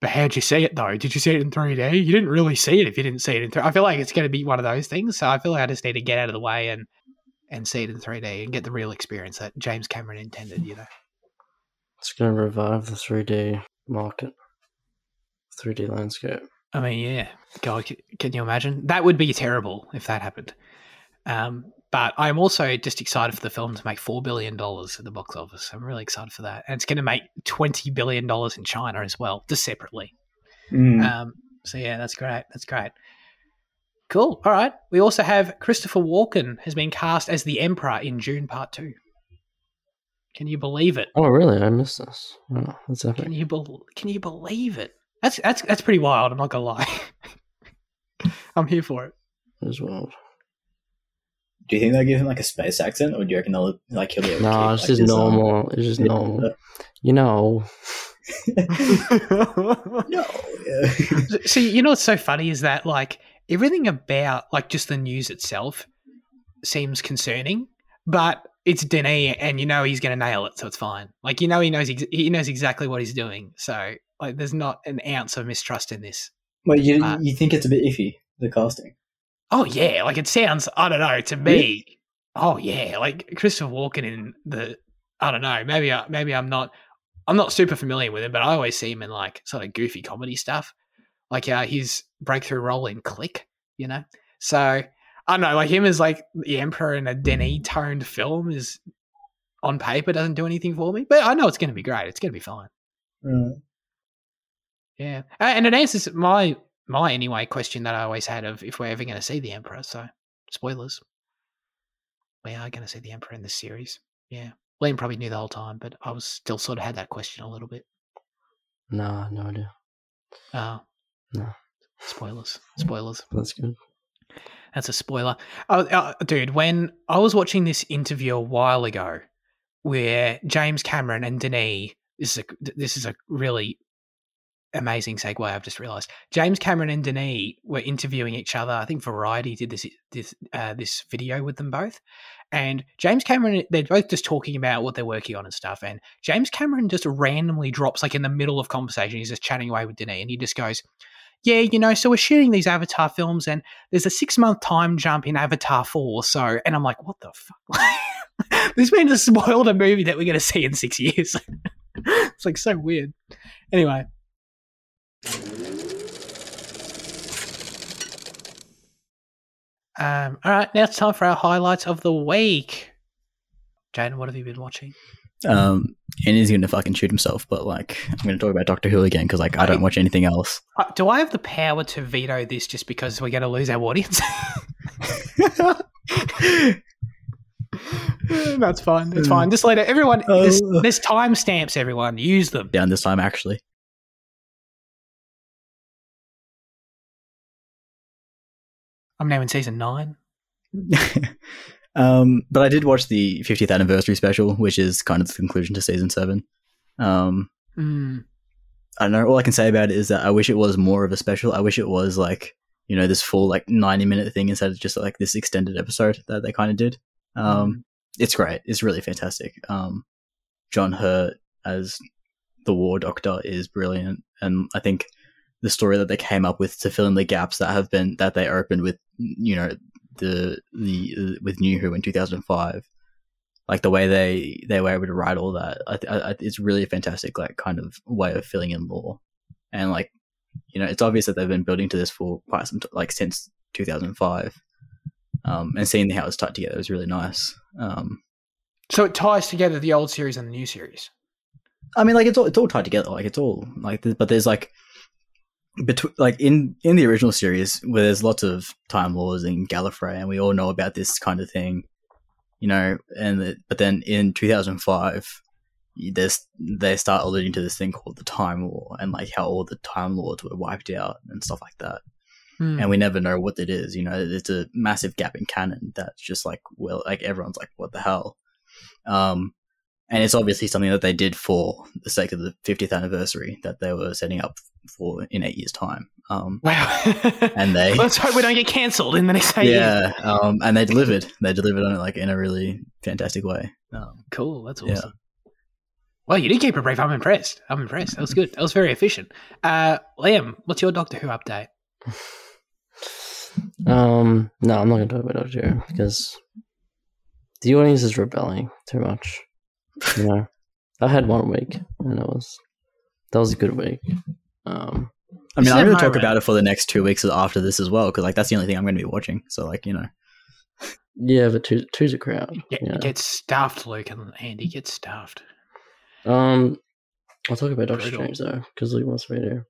Speaker 1: But how'd you see it though? Did you see it in 3D? You didn't really see it if you didn't see it in 3D. I feel like it's going to be one of those things. So I feel like I just need to get out of the way and and see it in 3D and get the real experience that James Cameron intended. You know.
Speaker 3: It's going to revive the 3D market, 3D landscape.
Speaker 1: I mean, yeah. God, can you imagine? That would be terrible if that happened. Um, but I'm also just excited for the film to make four billion dollars at the box office. I'm really excited for that, and it's going to make twenty billion dollars in China as well, just separately.
Speaker 2: Mm.
Speaker 1: Um, so yeah, that's great. That's great. Cool. All right. We also have Christopher Walken has been cast as the Emperor in Dune Part Two. Can you believe it?
Speaker 3: Oh, really? I missed this. Oh, that's
Speaker 1: Can you bel Can you believe it? That's that's that's pretty wild. I'm not gonna lie. <laughs> I'm here for it.
Speaker 3: As well.
Speaker 2: Do you think they'll give him like a space accent, or do you reckon they'll like he'll be able to
Speaker 3: No,
Speaker 2: keep,
Speaker 3: it's
Speaker 2: like,
Speaker 3: just
Speaker 2: um,
Speaker 3: normal. It's just
Speaker 2: yeah.
Speaker 3: normal. You know, <laughs>
Speaker 2: no. Yeah.
Speaker 1: See, you know what's so funny is that like everything about like just the news itself seems concerning, but it's Denis, and you know he's going to nail it, so it's fine. Like you know he knows ex- he knows exactly what he's doing, so like there's not an ounce of mistrust in this.
Speaker 2: Wait, you
Speaker 1: Uh,
Speaker 2: you think it's a bit iffy the casting?
Speaker 1: Oh yeah, like it sounds. I don't know to me. Oh yeah, like Christopher Walken in the. I don't know. Maybe I, maybe I'm not. I'm not super familiar with him, but I always see him in like sort of goofy comedy stuff, like uh, his breakthrough role in Click. You know, so I don't know. Like him as like the Emperor in a Denis toned film is on paper doesn't do anything for me, but I know it's going to be great. It's going to be fine.
Speaker 2: Mm.
Speaker 1: Yeah, and it answers my my anyway question that I always had of if we're ever going to see the Emperor. So spoilers, we are going to see the Emperor in this series. Yeah, Liam probably knew the whole time, but I was still sort of had that question a little bit.
Speaker 3: nah, no idea.
Speaker 1: Uh,
Speaker 3: No.
Speaker 1: spoilers, <laughs> spoilers.
Speaker 3: That's good.
Speaker 1: That's a spoiler. Oh, uh, dude, when I was watching this interview a while ago, where James Cameron and Denis, this is a this is a really amazing segue. I've just realised James Cameron and Denis were interviewing each other. I think Variety did this this uh, this video with them both, and James Cameron they're both just talking about what they're working on and stuff. And James Cameron just randomly drops like in the middle of conversation. He's just chatting away with Denis, and he just goes. Yeah, you know, so we're shooting these Avatar films, and there's a six month time jump in Avatar 4. So, and I'm like, what the fuck? <laughs> this man just <laughs> spoiled a movie that we're going to see in six years. <laughs> it's like so weird. Anyway. Um, all right, now it's time for our highlights of the week. Jaden, what have you been watching?
Speaker 2: Um, and he's gonna fucking shoot himself. But like, I'm gonna talk about Doctor Who again because like I don't watch anything else.
Speaker 1: Uh, do I have the power to veto this just because we're going to lose our audience? <laughs> That's fine. That's fine. Just let it, everyone. There's, <laughs>
Speaker 2: Oh.
Speaker 1: there's timestamps. Everyone use them.
Speaker 2: Down this time, actually.
Speaker 1: I'm now in season nine. <laughs>
Speaker 2: um, but I did watch the 50th anniversary special, which is kind of the conclusion to season seven. Um,
Speaker 1: Mm.
Speaker 2: I don't know. All I can say about it is that I wish it was more of a special. I wish it was like you know this full like 90 minute thing instead of just like this extended episode that they kind of did. Um, it's great. It's really fantastic. Um, John Hurt as the War Doctor is brilliant, and I think the story that they came up with to fill in the gaps that have been that they opened with you know the the uh, with New Who in 2005 like the way they they were able to write all that I, I, it's really a fantastic like kind of way of filling in lore and like you know it's obvious that they've been building to this for quite some t- like since 2005 um and seeing how it's tied together was really nice um
Speaker 1: So it ties together the old series and the new series.
Speaker 2: I mean, like it's all it's all tied together. Like it's all like, but there's like between like in in the original series where there's lots of Time Lords in Gallifrey, and we all know about this kind of thing, you know. And the, but then in 2005, there's they start alluding to this thing called the Time War, and like how all the Time Lords were wiped out and stuff like that.
Speaker 1: Hmm.
Speaker 2: and we never know what it is. You know, it's a massive gap in canon that's just like, well, like everyone's like, what the hell? Um, and it's obviously something that they did for the sake of the 50th anniversary that they were setting up for in eight years' time. Um,
Speaker 1: wow. <laughs>
Speaker 2: and they, <laughs>
Speaker 1: Let's hope we don't get cancelled in the next eight years.
Speaker 2: yeah, um, and they delivered. They delivered on it like in a really fantastic way. Um,
Speaker 1: Cool. That's
Speaker 2: Yeah.
Speaker 1: awesome. Well, you did keep it brief. I'm impressed. I'm impressed. That was good. That was very efficient. Uh, Liam, what's your Doctor Who update? <laughs>
Speaker 3: Um, no, I'm not going to talk about Doctor Who because the audience is rebelling too much. You know, I had one week and it was that was a good week. Um,
Speaker 2: I mean, I'm going to talk
Speaker 1: moment.
Speaker 2: about it for the next two weeks after this as well, because like that's the only thing I'm going to be watching. So like, you know,
Speaker 3: yeah, but two, two's a crowd.
Speaker 1: Get,
Speaker 3: Yeah.
Speaker 1: get stuffed, Luke and Andy. Get stuffed.
Speaker 3: Um, I'll talk about Doctor
Speaker 1: Brutal.
Speaker 3: Strange though because Luke wants me to.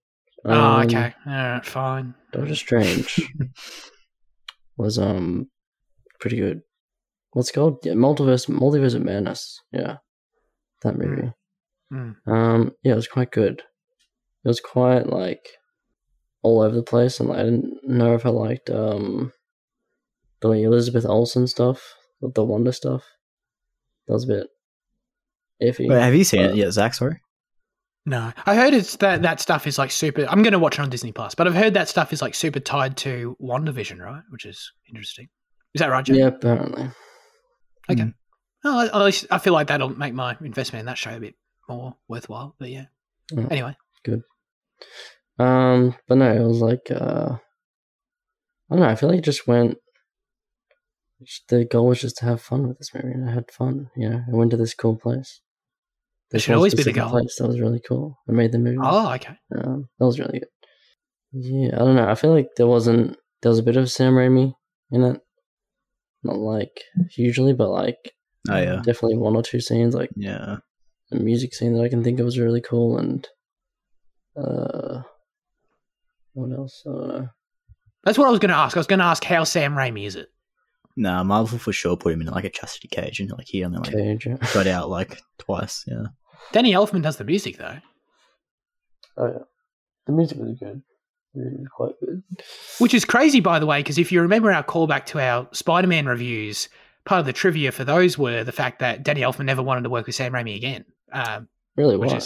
Speaker 1: oh,
Speaker 3: Um,
Speaker 1: okay. All right, fine.
Speaker 3: Doctor Strange <laughs> was um pretty good. What's it called? Yeah, multiverse multiverse of madness. Yeah, that movie.
Speaker 1: Mm.
Speaker 3: Um, yeah, it was quite good. It was quite like all over the place, and I didn't know if I liked um the Elizabeth Olsen stuff, the Wonder stuff. That was a bit iffy.
Speaker 2: Wait, have you seen
Speaker 3: Uh,
Speaker 2: it yet, Zach? Sorry.
Speaker 1: No, I heard it's that that stuff is like super. I'm going to watch it on Disney Plus, but I've heard that stuff is like super tied to WandaVision, right? Which is interesting. Is that right, Joe?
Speaker 3: yeah, apparently.
Speaker 1: Okay.
Speaker 2: Mm.
Speaker 1: Oh, at least I feel like that'll make my investment in that show a bit more worthwhile. But yeah.
Speaker 3: Mm.
Speaker 1: Anyway, Good.
Speaker 3: Um, but no, it was like uh, I don't know. I feel like it just went. The goal was just to have fun with this movie, and I had fun. You know, I went to this cool place. This
Speaker 1: should always be the goal.
Speaker 3: Place that was really cool. I made the movie.
Speaker 1: oh, okay.
Speaker 3: Um, that was really good. Yeah, I don't know. I feel like there wasn't there was a bit of Sam Raimi in it. Not like hugely, but like
Speaker 2: Oh yeah,
Speaker 3: definitely one or two scenes. Like
Speaker 2: yeah.
Speaker 3: the music scene that I can think of was really cool, and uh, what else? I don't know.
Speaker 1: That's what I was going to ask. I was going to ask how Sam Raimi is it?
Speaker 2: Nah, Marvel for sure put him in like a chastity cage, and like he only like
Speaker 3: Cage. yeah.
Speaker 2: got out like twice. Yeah.
Speaker 1: Danny Elfman does the music though,
Speaker 3: Oh yeah, the music was good. It was quite good.
Speaker 1: which is crazy, by the way, because if you remember our callback to our Spider-Man reviews, part of the trivia for those were the fact that Danny Elfman never wanted to work with Sam Raimi again. Um,
Speaker 3: Really, why?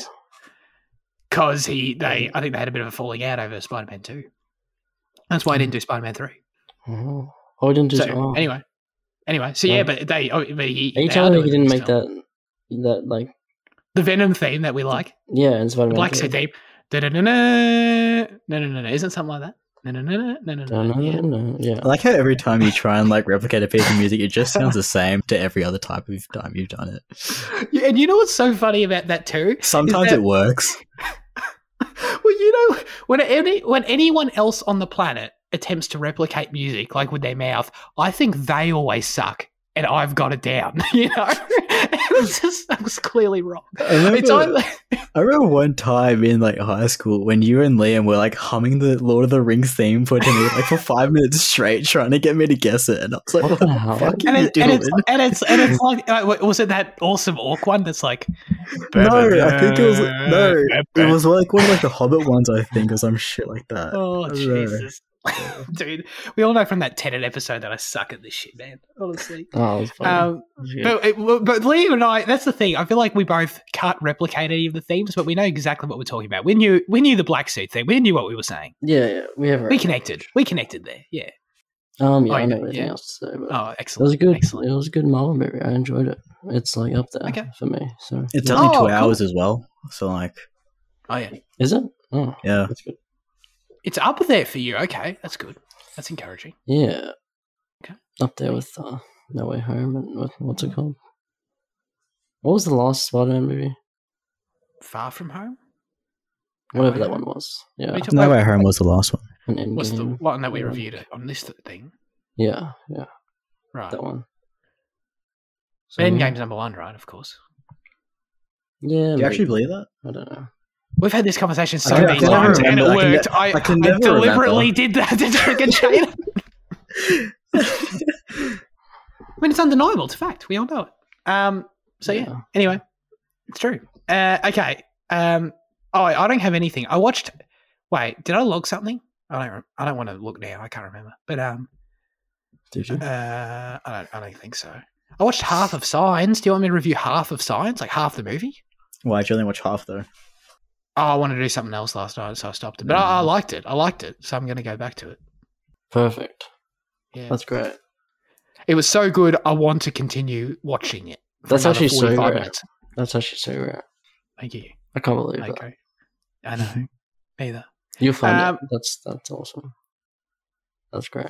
Speaker 1: because he they I think they had a bit of a falling out over Spider Man two. That's why I didn't do Spider Man three.
Speaker 3: Oh, oh, I didn't just.
Speaker 1: So
Speaker 3: oh.
Speaker 1: anyway, anyway, so yeah,
Speaker 3: Oh.
Speaker 1: but they oh, but he,
Speaker 3: Are you telling me he didn't make
Speaker 1: film.
Speaker 3: that that like
Speaker 1: the Venom theme that we like,
Speaker 3: yeah in Spider Man?
Speaker 1: Black Suit theme. Da-da-da-da. No, no, no, no. Isn't something like that? Yeah.
Speaker 2: I like how every time you try and like replicate a piece of music, it just sounds the same to every other type of time you've done it.
Speaker 1: Yeah, And you know what's so funny about that too?
Speaker 2: Sometimes
Speaker 1: that-
Speaker 2: it works.
Speaker 1: Well, you know, when any when anyone else on the planet attempts to replicate music like with their mouth, I think they always suck, and I've got it down. <laughs> You know, it's just I was clearly wrong.
Speaker 2: I remember,
Speaker 1: It's either,
Speaker 2: I remember one time in like high school when you and Liam were like humming the Lord of the Rings theme for me like for five minutes straight, trying to get me to guess it, and I was like,
Speaker 3: What
Speaker 2: "What,
Speaker 3: the
Speaker 2: the
Speaker 3: hell?"
Speaker 2: fuck
Speaker 1: and,
Speaker 2: are you
Speaker 1: it, and
Speaker 2: doing?"
Speaker 1: it's and it's and it's <laughs> like uh, was it that awesome orc one that's like
Speaker 2: no, I think it was no, it was like one of like the Hobbit ones, I think, or some shit like that.
Speaker 1: Oh
Speaker 2: I know.
Speaker 1: Jesus, <laughs> dude! We all know from that Tenet episode that I suck at this shit, man. Honestly. <laughs>
Speaker 3: Oh, it was funny.
Speaker 1: Um,
Speaker 3: It was good.
Speaker 1: But, it, but Liam and I, that's the thing. I feel like we both can't replicate any of the themes, but we know exactly what we're talking about. We knew we knew the black suit thing. We knew what we were saying.
Speaker 3: yeah, yeah, we have.
Speaker 1: We connected. We connected there. Yeah.
Speaker 3: Um, yeah,
Speaker 1: Oh,
Speaker 3: I know
Speaker 1: yeah,
Speaker 3: everything
Speaker 1: yeah.
Speaker 3: else to say, but
Speaker 1: Oh,
Speaker 3: it
Speaker 1: excellent.
Speaker 3: was a good.
Speaker 1: Excellent.
Speaker 3: It was a good Marvel movie. I enjoyed it. It's like up there
Speaker 1: Okay.
Speaker 3: for me. So
Speaker 2: It's
Speaker 3: yeah.
Speaker 2: only
Speaker 1: Oh,
Speaker 2: two
Speaker 1: cool.
Speaker 2: hours as well, so like,
Speaker 1: Oh yeah,
Speaker 3: is it? Oh,
Speaker 2: yeah.
Speaker 3: that's good.
Speaker 1: It's up there for you. Okay, that's good. That's encouraging.
Speaker 3: Yeah.
Speaker 1: Okay.
Speaker 3: Up there with uh, No Way Home and what, what's it called? What was the last Spider-Man movie?
Speaker 1: Far from home
Speaker 3: Whatever
Speaker 1: Way
Speaker 3: that
Speaker 1: Home?
Speaker 3: one was. Yeah,
Speaker 1: Are you talking
Speaker 2: No
Speaker 1: about-
Speaker 2: Way Home was the last one.
Speaker 3: an
Speaker 1: was the one that we reviewed it on this thing,
Speaker 3: Yeah, yeah,
Speaker 1: right?
Speaker 3: that one.
Speaker 1: So
Speaker 3: yeah.
Speaker 1: Endgame's number one, right? Of course.
Speaker 3: Yeah,
Speaker 2: Do you actually believe that?
Speaker 3: I don't know.
Speaker 1: We've had this conversation so many
Speaker 2: I
Speaker 1: times, and it
Speaker 2: I
Speaker 1: worked. I,
Speaker 2: I
Speaker 1: I deliberately
Speaker 2: remember.
Speaker 1: did that to and chain. <laughs> I mean, it's undeniable. It's a fact. We all know it. Um. So yeah.
Speaker 3: Yeah.
Speaker 1: Anyway, it's true. Uh. Okay. Um. Oh, I don't have anything. I watched. Wait, did I log something? I don't. I don't want to look now. I can't remember. But um,
Speaker 3: Did you?
Speaker 1: uh, I don't. I don't think so. I watched half of Signs. Do you want me to review half of Signs, like half the movie?
Speaker 2: Why did you only watch half though?
Speaker 1: Oh, I wanted to do something else last night, so I stopped it. But I, I
Speaker 2: Mm.
Speaker 1: liked it. I liked it, so I'm going to go back to it.
Speaker 3: Perfect.
Speaker 1: Yeah,
Speaker 3: That's great.
Speaker 1: it was so good. I want to continue watching it.
Speaker 3: That's actually so
Speaker 1: 45
Speaker 3: rare.
Speaker 1: minutes.
Speaker 3: That's actually so rare.
Speaker 1: Thank you.
Speaker 3: I can't believe that.
Speaker 1: Okay. I know. <laughs> Either.
Speaker 3: You'll find
Speaker 1: Um,
Speaker 3: it. That's that's awesome. That's great.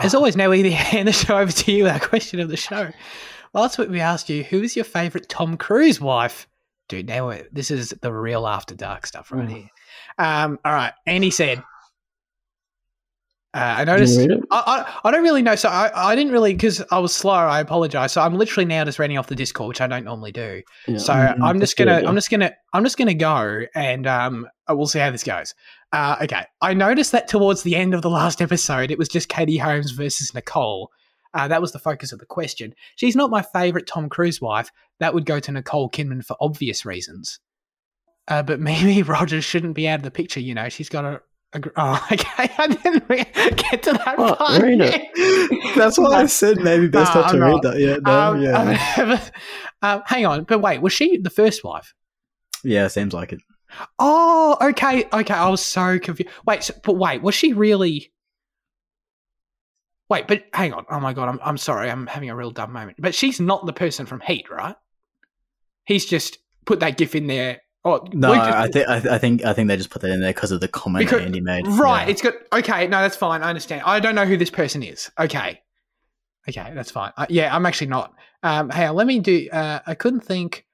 Speaker 1: As always, now we <laughs> hand the show over to you. Our question of the show. Last week we asked you who is your favorite Tom Cruise wife. Dude, now we're, this is the real after dark stuff right
Speaker 3: Mm.
Speaker 1: here. Um, all right, Andy said. Uh, I noticed.
Speaker 3: you read it?
Speaker 1: I, I, I don't really know. So I, I didn't really because I was slow. I apologize. So I'm literally now just reading off the Discord, which I don't normally do.
Speaker 3: Yeah.
Speaker 1: So
Speaker 2: Mm,
Speaker 1: I'm
Speaker 3: that's
Speaker 1: just gonna,
Speaker 3: good, yeah.
Speaker 1: I'm just gonna, I'm just gonna go and um, we'll see how this goes. Uh, okay, I noticed that towards the end of the last episode, it was just Katie Holmes versus Nicole. Uh, that was the focus of the question. She's not my favorite Tom Cruise wife. That would go to Nicole Kidman for obvious reasons. Uh, but <laughs> Mimi Rogers shouldn't be out of the picture. You know, she's got a. a oh, <laughs> okay. I didn't re- <laughs> get to that
Speaker 3: What?
Speaker 1: part.
Speaker 3: Read
Speaker 1: yet.
Speaker 3: it.
Speaker 2: That's why I said maybe best
Speaker 1: Nah,
Speaker 2: not to
Speaker 1: I'm
Speaker 2: read
Speaker 1: not.
Speaker 2: that. Yeah, no,
Speaker 1: Um,
Speaker 2: yeah,
Speaker 1: um, hang on, but wait, was she the first wife?
Speaker 2: yeah. Seems like it.
Speaker 1: Oh, okay, okay. I was so confused. Wait, so, but wait, was she really? Wait, but hang on. Oh my god, I'm I'm sorry. I'm having a real dumb moment. But she's not the person from Heat, right? He's just put that gif in there. Oh
Speaker 2: No,
Speaker 1: Luke
Speaker 2: I think I, think I think they just put that in there because of the comment
Speaker 1: Because-
Speaker 2: Andy made.
Speaker 1: right.
Speaker 2: Yeah.
Speaker 1: It's got okay. No, that's fine. I understand. I don't know who this person is. Okay, okay, that's fine. Uh, yeah, I'm actually not. Um, hey, let me do. Uh, I couldn't think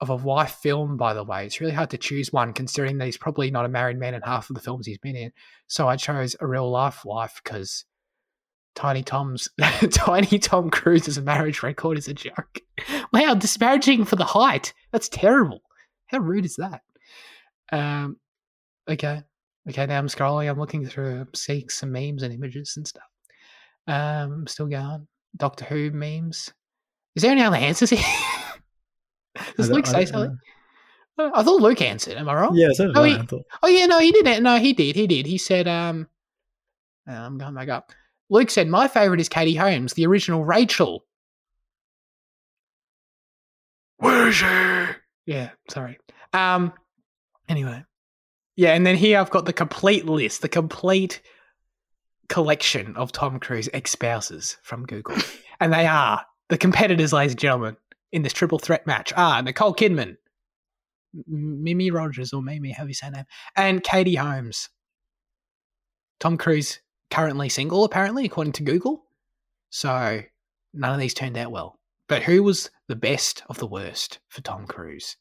Speaker 1: of a wife film. By the way, it's really hard to choose one considering that he's probably not a married man in half of the films he's been in. So I chose a real life wife because Tiny Tom's <laughs> Tiny Tom Cruise's marriage record is a joke. <laughs> Wow, disparaging for the height. That's terrible. How rude is that? Um, okay. Okay, now I'm scrolling. I'm looking through, I'm seeing some memes and images and stuff. Um, I'm still going. Doctor Who memes. Is there any other answers here? <laughs> <laughs> Does
Speaker 2: I
Speaker 1: Luke say something? I thought Luke answered. Am I wrong?
Speaker 2: Yeah, so
Speaker 1: Oh, he-
Speaker 2: I thought.
Speaker 1: Oh yeah, no, he didn't. No, he did. He did. He said, um, uh, I'm going back up. Luke said, my favorite is Katie Holmes, the original Rachel. Where is she? Yeah, sorry. Um, anyway, yeah, and then here I've got the complete list, the complete collection of Tom Cruise ex spouses from Google, <laughs> and they are the competitors, ladies and gentlemen, in this triple threat match are Nicole Kidman, Mimi Rogers or Mimi, how you say name, and Katie Holmes. Tom Cruise currently single, apparently, according to Google. So none of these turned out well. But who was the best of the worst for Tom Cruise?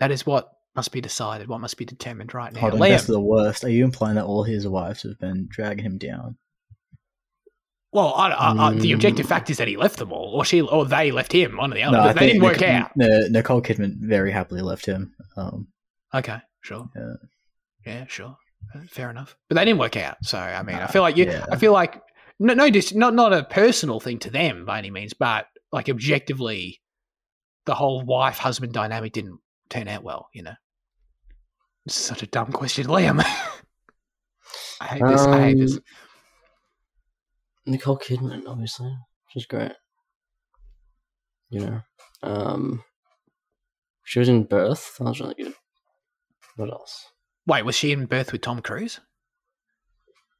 Speaker 1: That is what must be decided, what must be determined right now.
Speaker 2: Hold on,
Speaker 1: Liam,
Speaker 2: best of the worst. Are you implying that all his wives have been dragging him down?
Speaker 1: Well, I, I, I, the objective
Speaker 3: Mm.
Speaker 1: fact is that he left them all, or she, or they left him, one or the other.
Speaker 2: I
Speaker 1: they didn't work
Speaker 2: Nic-
Speaker 1: out.
Speaker 2: No, Nicole Kidman very happily left him. Um,
Speaker 1: Okay, sure.
Speaker 2: Yeah.
Speaker 1: Yeah, sure. Fair enough. But they didn't work out. So I mean, I feel like you.
Speaker 2: yeah.
Speaker 1: I feel like no, no, just not not a personal thing to them by any means, but like objectively, the whole wife husband dynamic didn't turn out well. You know, it's such a dumb question, Liam. <laughs> I hate this. I hate this.
Speaker 3: Nicole Kidman, obviously, she's great. You know, um, she was in Birth. That was really good. What else?
Speaker 1: Wait, was she in Birth with Tom Cruise?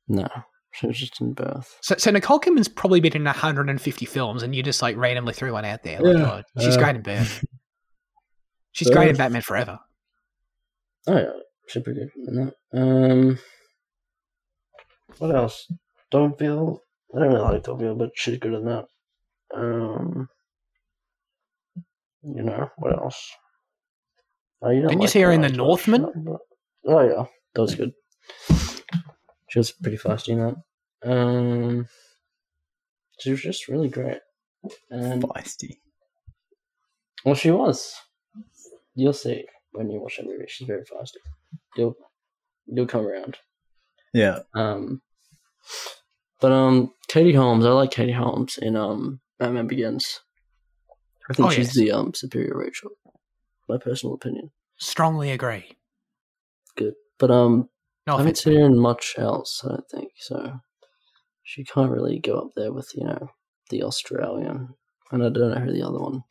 Speaker 3: No, she was just in Birth.
Speaker 1: So, so Nicole Kidman's probably been in 150 films, and you just like randomly threw one out there. Like,
Speaker 3: Yeah,
Speaker 1: oh, she's
Speaker 3: uh,
Speaker 1: great in Birth. <laughs> She's great in Batman Forever.
Speaker 3: Oh yeah, she's pretty good in that. Um, what else? Dogville. I don't really like Dogville, but she's good in that. Um, you know what else? Oh, you don't
Speaker 1: Didn't you
Speaker 3: like
Speaker 1: see her in
Speaker 3: that
Speaker 1: The
Speaker 3: much,
Speaker 1: Northman?
Speaker 3: but- Oh yeah, that was good. She was pretty fast in that. Um, she was just really great, and
Speaker 2: feisty.
Speaker 3: well, she was. You'll see when you watch that movie. She's very fast. You'll you'll come around.
Speaker 2: Yeah,
Speaker 3: Um, but um, Katie Holmes. I like Katie Holmes in um Batman Begins. I think
Speaker 1: Oh,
Speaker 3: she's
Speaker 1: yes.
Speaker 3: the um superior Rachel. my personal opinion.
Speaker 1: Strongly agree.
Speaker 3: Good, but um,
Speaker 1: No
Speaker 3: I haven't seen her in much else. I don't think so. She can't really go up there with you know the Australian, and I don't know who the other one,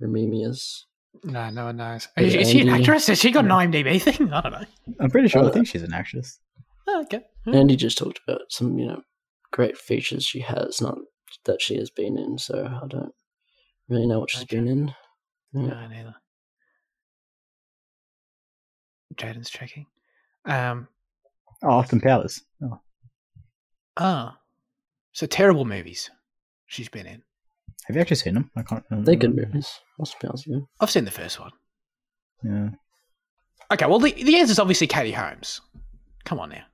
Speaker 3: Ramimi is.
Speaker 1: No, no one knows. Is, is she an actress? Has she got an IMDb thing? I don't know.
Speaker 2: I'm pretty sure. I
Speaker 3: Uh,
Speaker 2: think she's an actress.
Speaker 1: Okay.
Speaker 3: Andy just talked about some you know great features she has, not that she has been in. So I don't really know what she's
Speaker 1: Okay.
Speaker 3: been in. Yeah.
Speaker 1: No, neither. Jaden's checking. Um.
Speaker 2: Oh, Austin Powers. Oh.
Speaker 1: Ah. So terrible movies she's been in.
Speaker 2: Have you actually seen them? I can't. remember.
Speaker 3: They're good movies. Austin Powers, good.
Speaker 1: I've seen the first one.
Speaker 2: Yeah.
Speaker 1: Okay, well the the answer is obviously Katie Holmes. Come on now.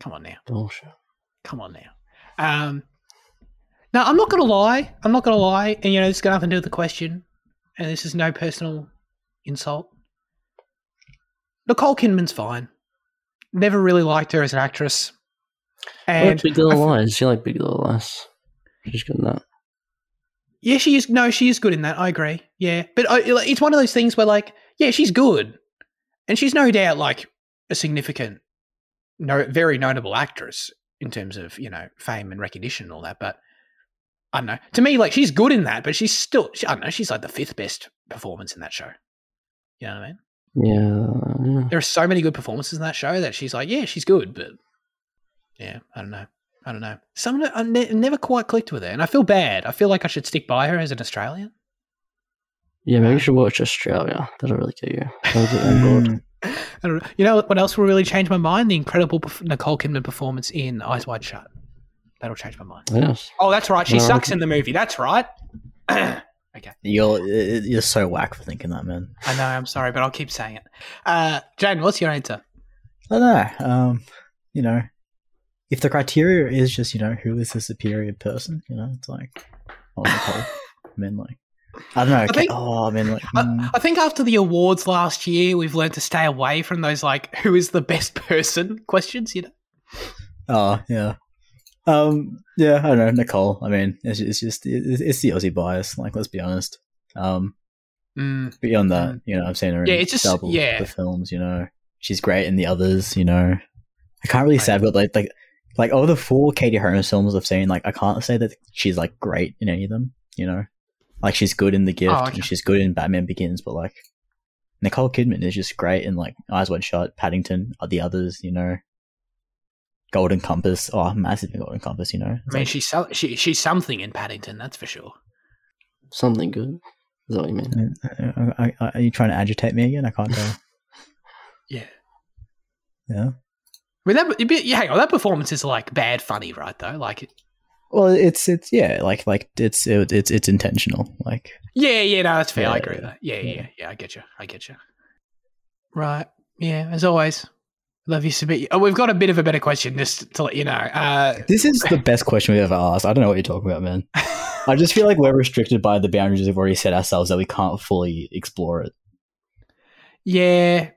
Speaker 1: Come on now.
Speaker 3: Bullshit.
Speaker 1: Come on now. Um, now, I'm not going to lie. I'm not going to lie. And, you know, this got nothing to do with the question. And this is no personal insult. Nicole Kidman's fine. Never really liked her as an actress. And
Speaker 3: like Big Little Lies. You like Big Little Lies? She's good in that.
Speaker 1: yeah, she is. No, she is good in that. I agree. Yeah. But I, it's one of those things where, like, yeah, she's good. And she's no doubt, like, a significant, no, very notable actress in terms of, you know, fame and recognition and all that. But I don't know. To me, like, she's good in that, but she's still, she, I don't know, she's like the fifth best performance in that show. You know what I mean?
Speaker 3: Yeah, yeah.
Speaker 1: There are so many good performances in that show that she's like, yeah, she's good, but yeah, I don't know. I don't know. Some I ne- never quite clicked with her, and I feel bad. I feel like I should stick by her as an Australian.
Speaker 3: Yeah, maybe you should watch Australia. That'll really get you. That'll get you on board.
Speaker 2: Hmm.
Speaker 1: I don't know. You know what else will really change my mind? The incredible Nicole Kidman performance in Eyes Wide Shut. That'll change my mind.
Speaker 3: Yes.
Speaker 1: Oh, that's right. She
Speaker 3: No,
Speaker 1: sucks in the movie. That's right. <clears throat> okay.
Speaker 2: You're you're so whack for thinking that, man.
Speaker 1: I know. I'm sorry, but I'll keep saying it. Uh, Jane, what's your answer?
Speaker 2: I don't know. Um, you know, if the criteria is just you know who is the superior person, you know, it's like oh, Nicole. <laughs> I mean, like I don't know. okay-
Speaker 1: think-
Speaker 2: oh, I mean, like mm,
Speaker 1: I think after the awards last year, we've learned to stay away from those like "who is the best person" <laughs> questions. You know.
Speaker 2: oh yeah. Um, yeah, I don't know, Nicole. I mean, it's, it's just it's, it's the Aussie bias. Like, let's be honest. Um,
Speaker 1: Mm.
Speaker 2: beyond that, you know, I've seen her in
Speaker 1: Yeah, it's just-
Speaker 2: double
Speaker 1: yeah.
Speaker 2: the films. You know, she's great in the others. You know, I can't really say I've got like like like all the four Katie Holmes films I've seen, like I can't say that she's like great in any of them. You know, like she's good in The Gift
Speaker 1: Oh, okay.
Speaker 2: and she's good in Batman Begins, but like Nicole Kidman is just great in like Eyes Wide Shut, Paddington, uh, the others. You know, Golden Compass. Oh, massive Golden Compass. You know,
Speaker 1: I mean, she's so- she, she's something in Paddington, that's for sure.
Speaker 3: Something good. Is that what you mean?
Speaker 2: Uh, I, I, are you trying to agitate me again? I can't tell. <laughs>
Speaker 1: Yeah.
Speaker 2: yeah.
Speaker 1: I mean, that, but- yeah, hang on, that performance is like bad funny, right? Though, like,
Speaker 2: Well, it's it's yeah, like like it's it, it's it's intentional. Like
Speaker 1: yeah, yeah, no, that's fair. I agree with that. Yeah, yeah,
Speaker 2: yeah.
Speaker 1: yeah, I get you. I get you. Right. Yeah. As always, love you submit. Oh, we've got a bit of a better question just to let you know. Uh,
Speaker 2: this is the <laughs> best question we've ever asked. I don't know what you're talking about, man. I just feel like we're restricted by the boundaries we've already set ourselves that we can't fully explore it.
Speaker 1: yeah.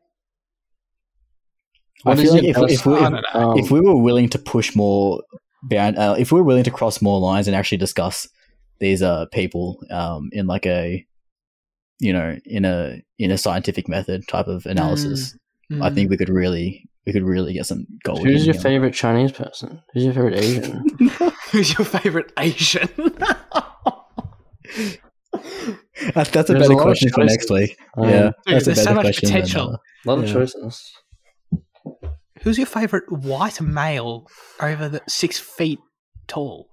Speaker 3: What
Speaker 2: I feel like if, if, we, if.
Speaker 3: Um,
Speaker 2: if we were willing to push more bound, uh, if we're willing to cross more lines and actually discuss these uh people um in like a you know in a in a scientific method type of analysis, I
Speaker 1: Mm.
Speaker 2: think we could really we could really get some gold.
Speaker 3: who's
Speaker 2: in
Speaker 3: your
Speaker 2: here.
Speaker 3: favorite Chinese person? Who's your favorite Asian? <laughs> <laughs>
Speaker 1: Who's your favorite Asian?
Speaker 2: That's, <laughs> that's a
Speaker 3: There's a
Speaker 2: better
Speaker 3: lot
Speaker 2: question for next week.
Speaker 3: Um,
Speaker 2: yeah,
Speaker 1: Dude,
Speaker 2: that's a
Speaker 1: there's so much
Speaker 2: question than,
Speaker 1: potential.
Speaker 2: uh,
Speaker 3: A lot of
Speaker 2: Yeah.
Speaker 3: choices.
Speaker 1: Who's your favorite white male over the six feet tall?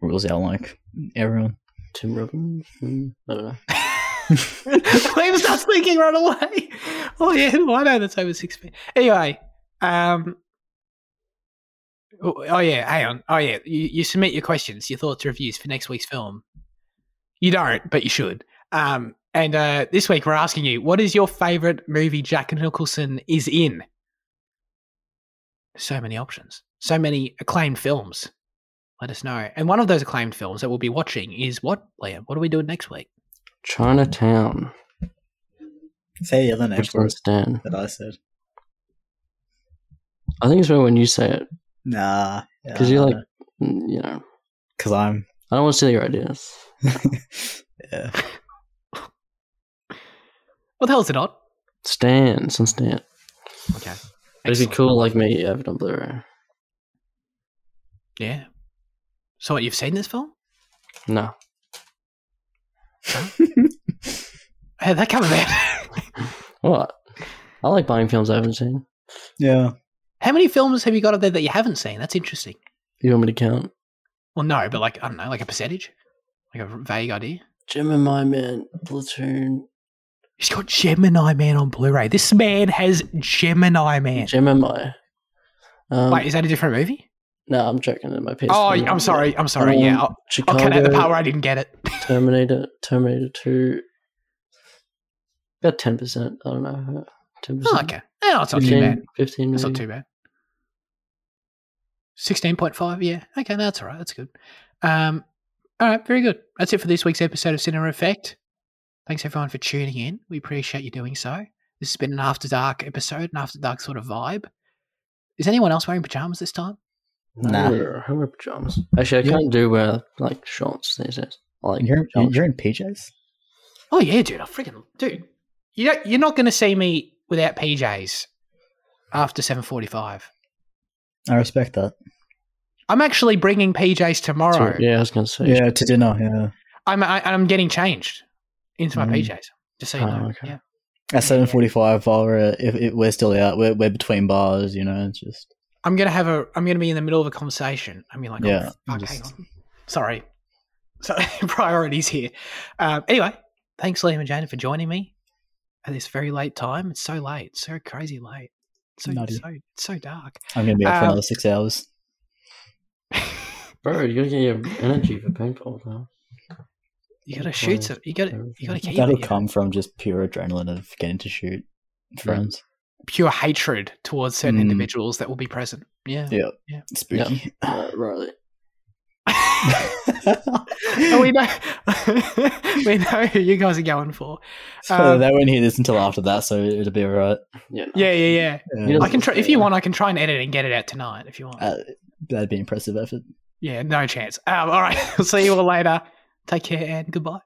Speaker 2: rules out like everyone.
Speaker 3: Tim Robbins. Mm, I don't know.
Speaker 1: Liam starts thinking right away. <laughs> Oh yeah, who do I know that's over six feet? Anyway, um, oh, oh, yeah, hang on. Oh yeah, you, you submit your questions, your thoughts, reviews for next week's film. You don't, but you should. Um, and uh, this week we're asking you, what is your favorite movie Jack Nicholson is in? So many options, so many acclaimed films. Let us know. And one of those acclaimed films that we'll be watching is what, Liam? What are we doing next week?
Speaker 3: Chinatown.
Speaker 2: Say the other name
Speaker 3: Which
Speaker 2: for
Speaker 3: one's
Speaker 2: it
Speaker 3: Dan?
Speaker 2: that I said.
Speaker 3: I think it's better when you say it
Speaker 2: Nah,
Speaker 3: because you're like, mm, you know,
Speaker 2: because I'm
Speaker 3: I don't want to steal your ideas. <laughs>
Speaker 2: yeah.
Speaker 1: What the hell is it on?
Speaker 3: Stan, it's on Stan.
Speaker 1: Okay.
Speaker 3: But it'd be
Speaker 1: Excellent.
Speaker 3: cool, like me, have it on Blu-ray.
Speaker 1: Yeah. So what? You've seen this film?
Speaker 3: No,
Speaker 1: How'd <laughs> that come about? <laughs>
Speaker 3: what? I like buying films I haven't seen.
Speaker 2: yeah.
Speaker 1: How many films have you got up there that you haven't seen? That's interesting.
Speaker 3: You want me to count?
Speaker 1: Well, no, but like I don't know, like a percentage, like a vague idea.
Speaker 3: Gemini Man, Platoon,
Speaker 1: He's got Gemini Man on Blu-ray. This man has Gemini Man.
Speaker 3: Gemini. Um,
Speaker 1: Wait, is that a different movie?
Speaker 3: no, I'm checking in my PS.
Speaker 1: Oh, I'm sorry. I'm sorry.
Speaker 3: Um,
Speaker 1: yeah, I'll, I'll cut out the part where I didn't get it. <laughs>
Speaker 3: Terminator, Terminator Two. About ten percent. I don't know. Ten percent.
Speaker 1: Oh, okay. No, it's not too bad.
Speaker 3: Fifteen.
Speaker 1: It's not too bad. Sixteen point five. Yeah. Okay, no, that's all right. That's good. Um. All right. Very good. That's it for this week's episode of Cinema Effect. Thanks everyone for tuning in. We appreciate you doing so. This has been an after dark episode, an after dark sort of vibe. Is anyone else wearing pajamas this time?
Speaker 3: Nah.
Speaker 2: Nah.
Speaker 3: I wear pajamas. Actually, I
Speaker 2: Yeah.
Speaker 3: can't do wear like shorts these days. I like
Speaker 2: You're,
Speaker 3: pajamas.
Speaker 2: you're in PJs?
Speaker 1: Oh yeah, dude. I freaking dude. You don't, you're not going to see me without PJs after seven forty-five.
Speaker 2: I respect that.
Speaker 1: I'm actually bringing PJs tomorrow.
Speaker 3: yeah, I was gonna say.
Speaker 2: Yeah, to dinner, yeah.
Speaker 1: I'm I, I'm getting changed into my
Speaker 2: Mm.
Speaker 1: PJs. Just so you
Speaker 3: Oh,
Speaker 1: know.
Speaker 3: okay.
Speaker 1: Yeah.
Speaker 2: At 7.45, while we're, uh, if, if we're still out, we're, we're between bars, you know, it's just...
Speaker 1: I'm gonna have a. I'm gonna be in the middle of a conversation. I mean, like,
Speaker 2: Yeah,
Speaker 1: oh, fuck,
Speaker 2: just-
Speaker 1: hang on. Sorry. So <laughs> priorities here. Um, anyway, thanks, Liam and Jane, for joining me at this very late time. It's so late. It's so crazy late. It's so
Speaker 2: Nutty.
Speaker 1: so so dark.
Speaker 2: I'm going to be up for
Speaker 1: Um,
Speaker 2: another six hours. <laughs>
Speaker 3: Bro, you gotta get your energy for paintball though.
Speaker 1: You gotta shoot some. You gotta. You gotta keep
Speaker 2: That'll
Speaker 1: it, you know.
Speaker 2: come from just pure adrenaline of getting to shoot friends.
Speaker 1: pure hatred towards certain
Speaker 2: Mm.
Speaker 1: individuals that will be present. Yeah.
Speaker 2: Yeah.
Speaker 1: Yeah.
Speaker 2: Spooky.
Speaker 3: Uh, Riley.
Speaker 1: And we know <laughs> we know who you guys are going for.
Speaker 2: so
Speaker 1: Um,
Speaker 2: they won't hear this until after that, so it'll be alright.
Speaker 3: Yeah.
Speaker 1: Yeah, yeah, yeah.
Speaker 2: Yeah.
Speaker 1: I can try if you want. I can try and edit and get it out tonight if you want.
Speaker 2: Uh, that'd be impressive effort.
Speaker 1: yeah, no chance. Um, all right, <laughs> we'll see you all later. Take care and goodbye.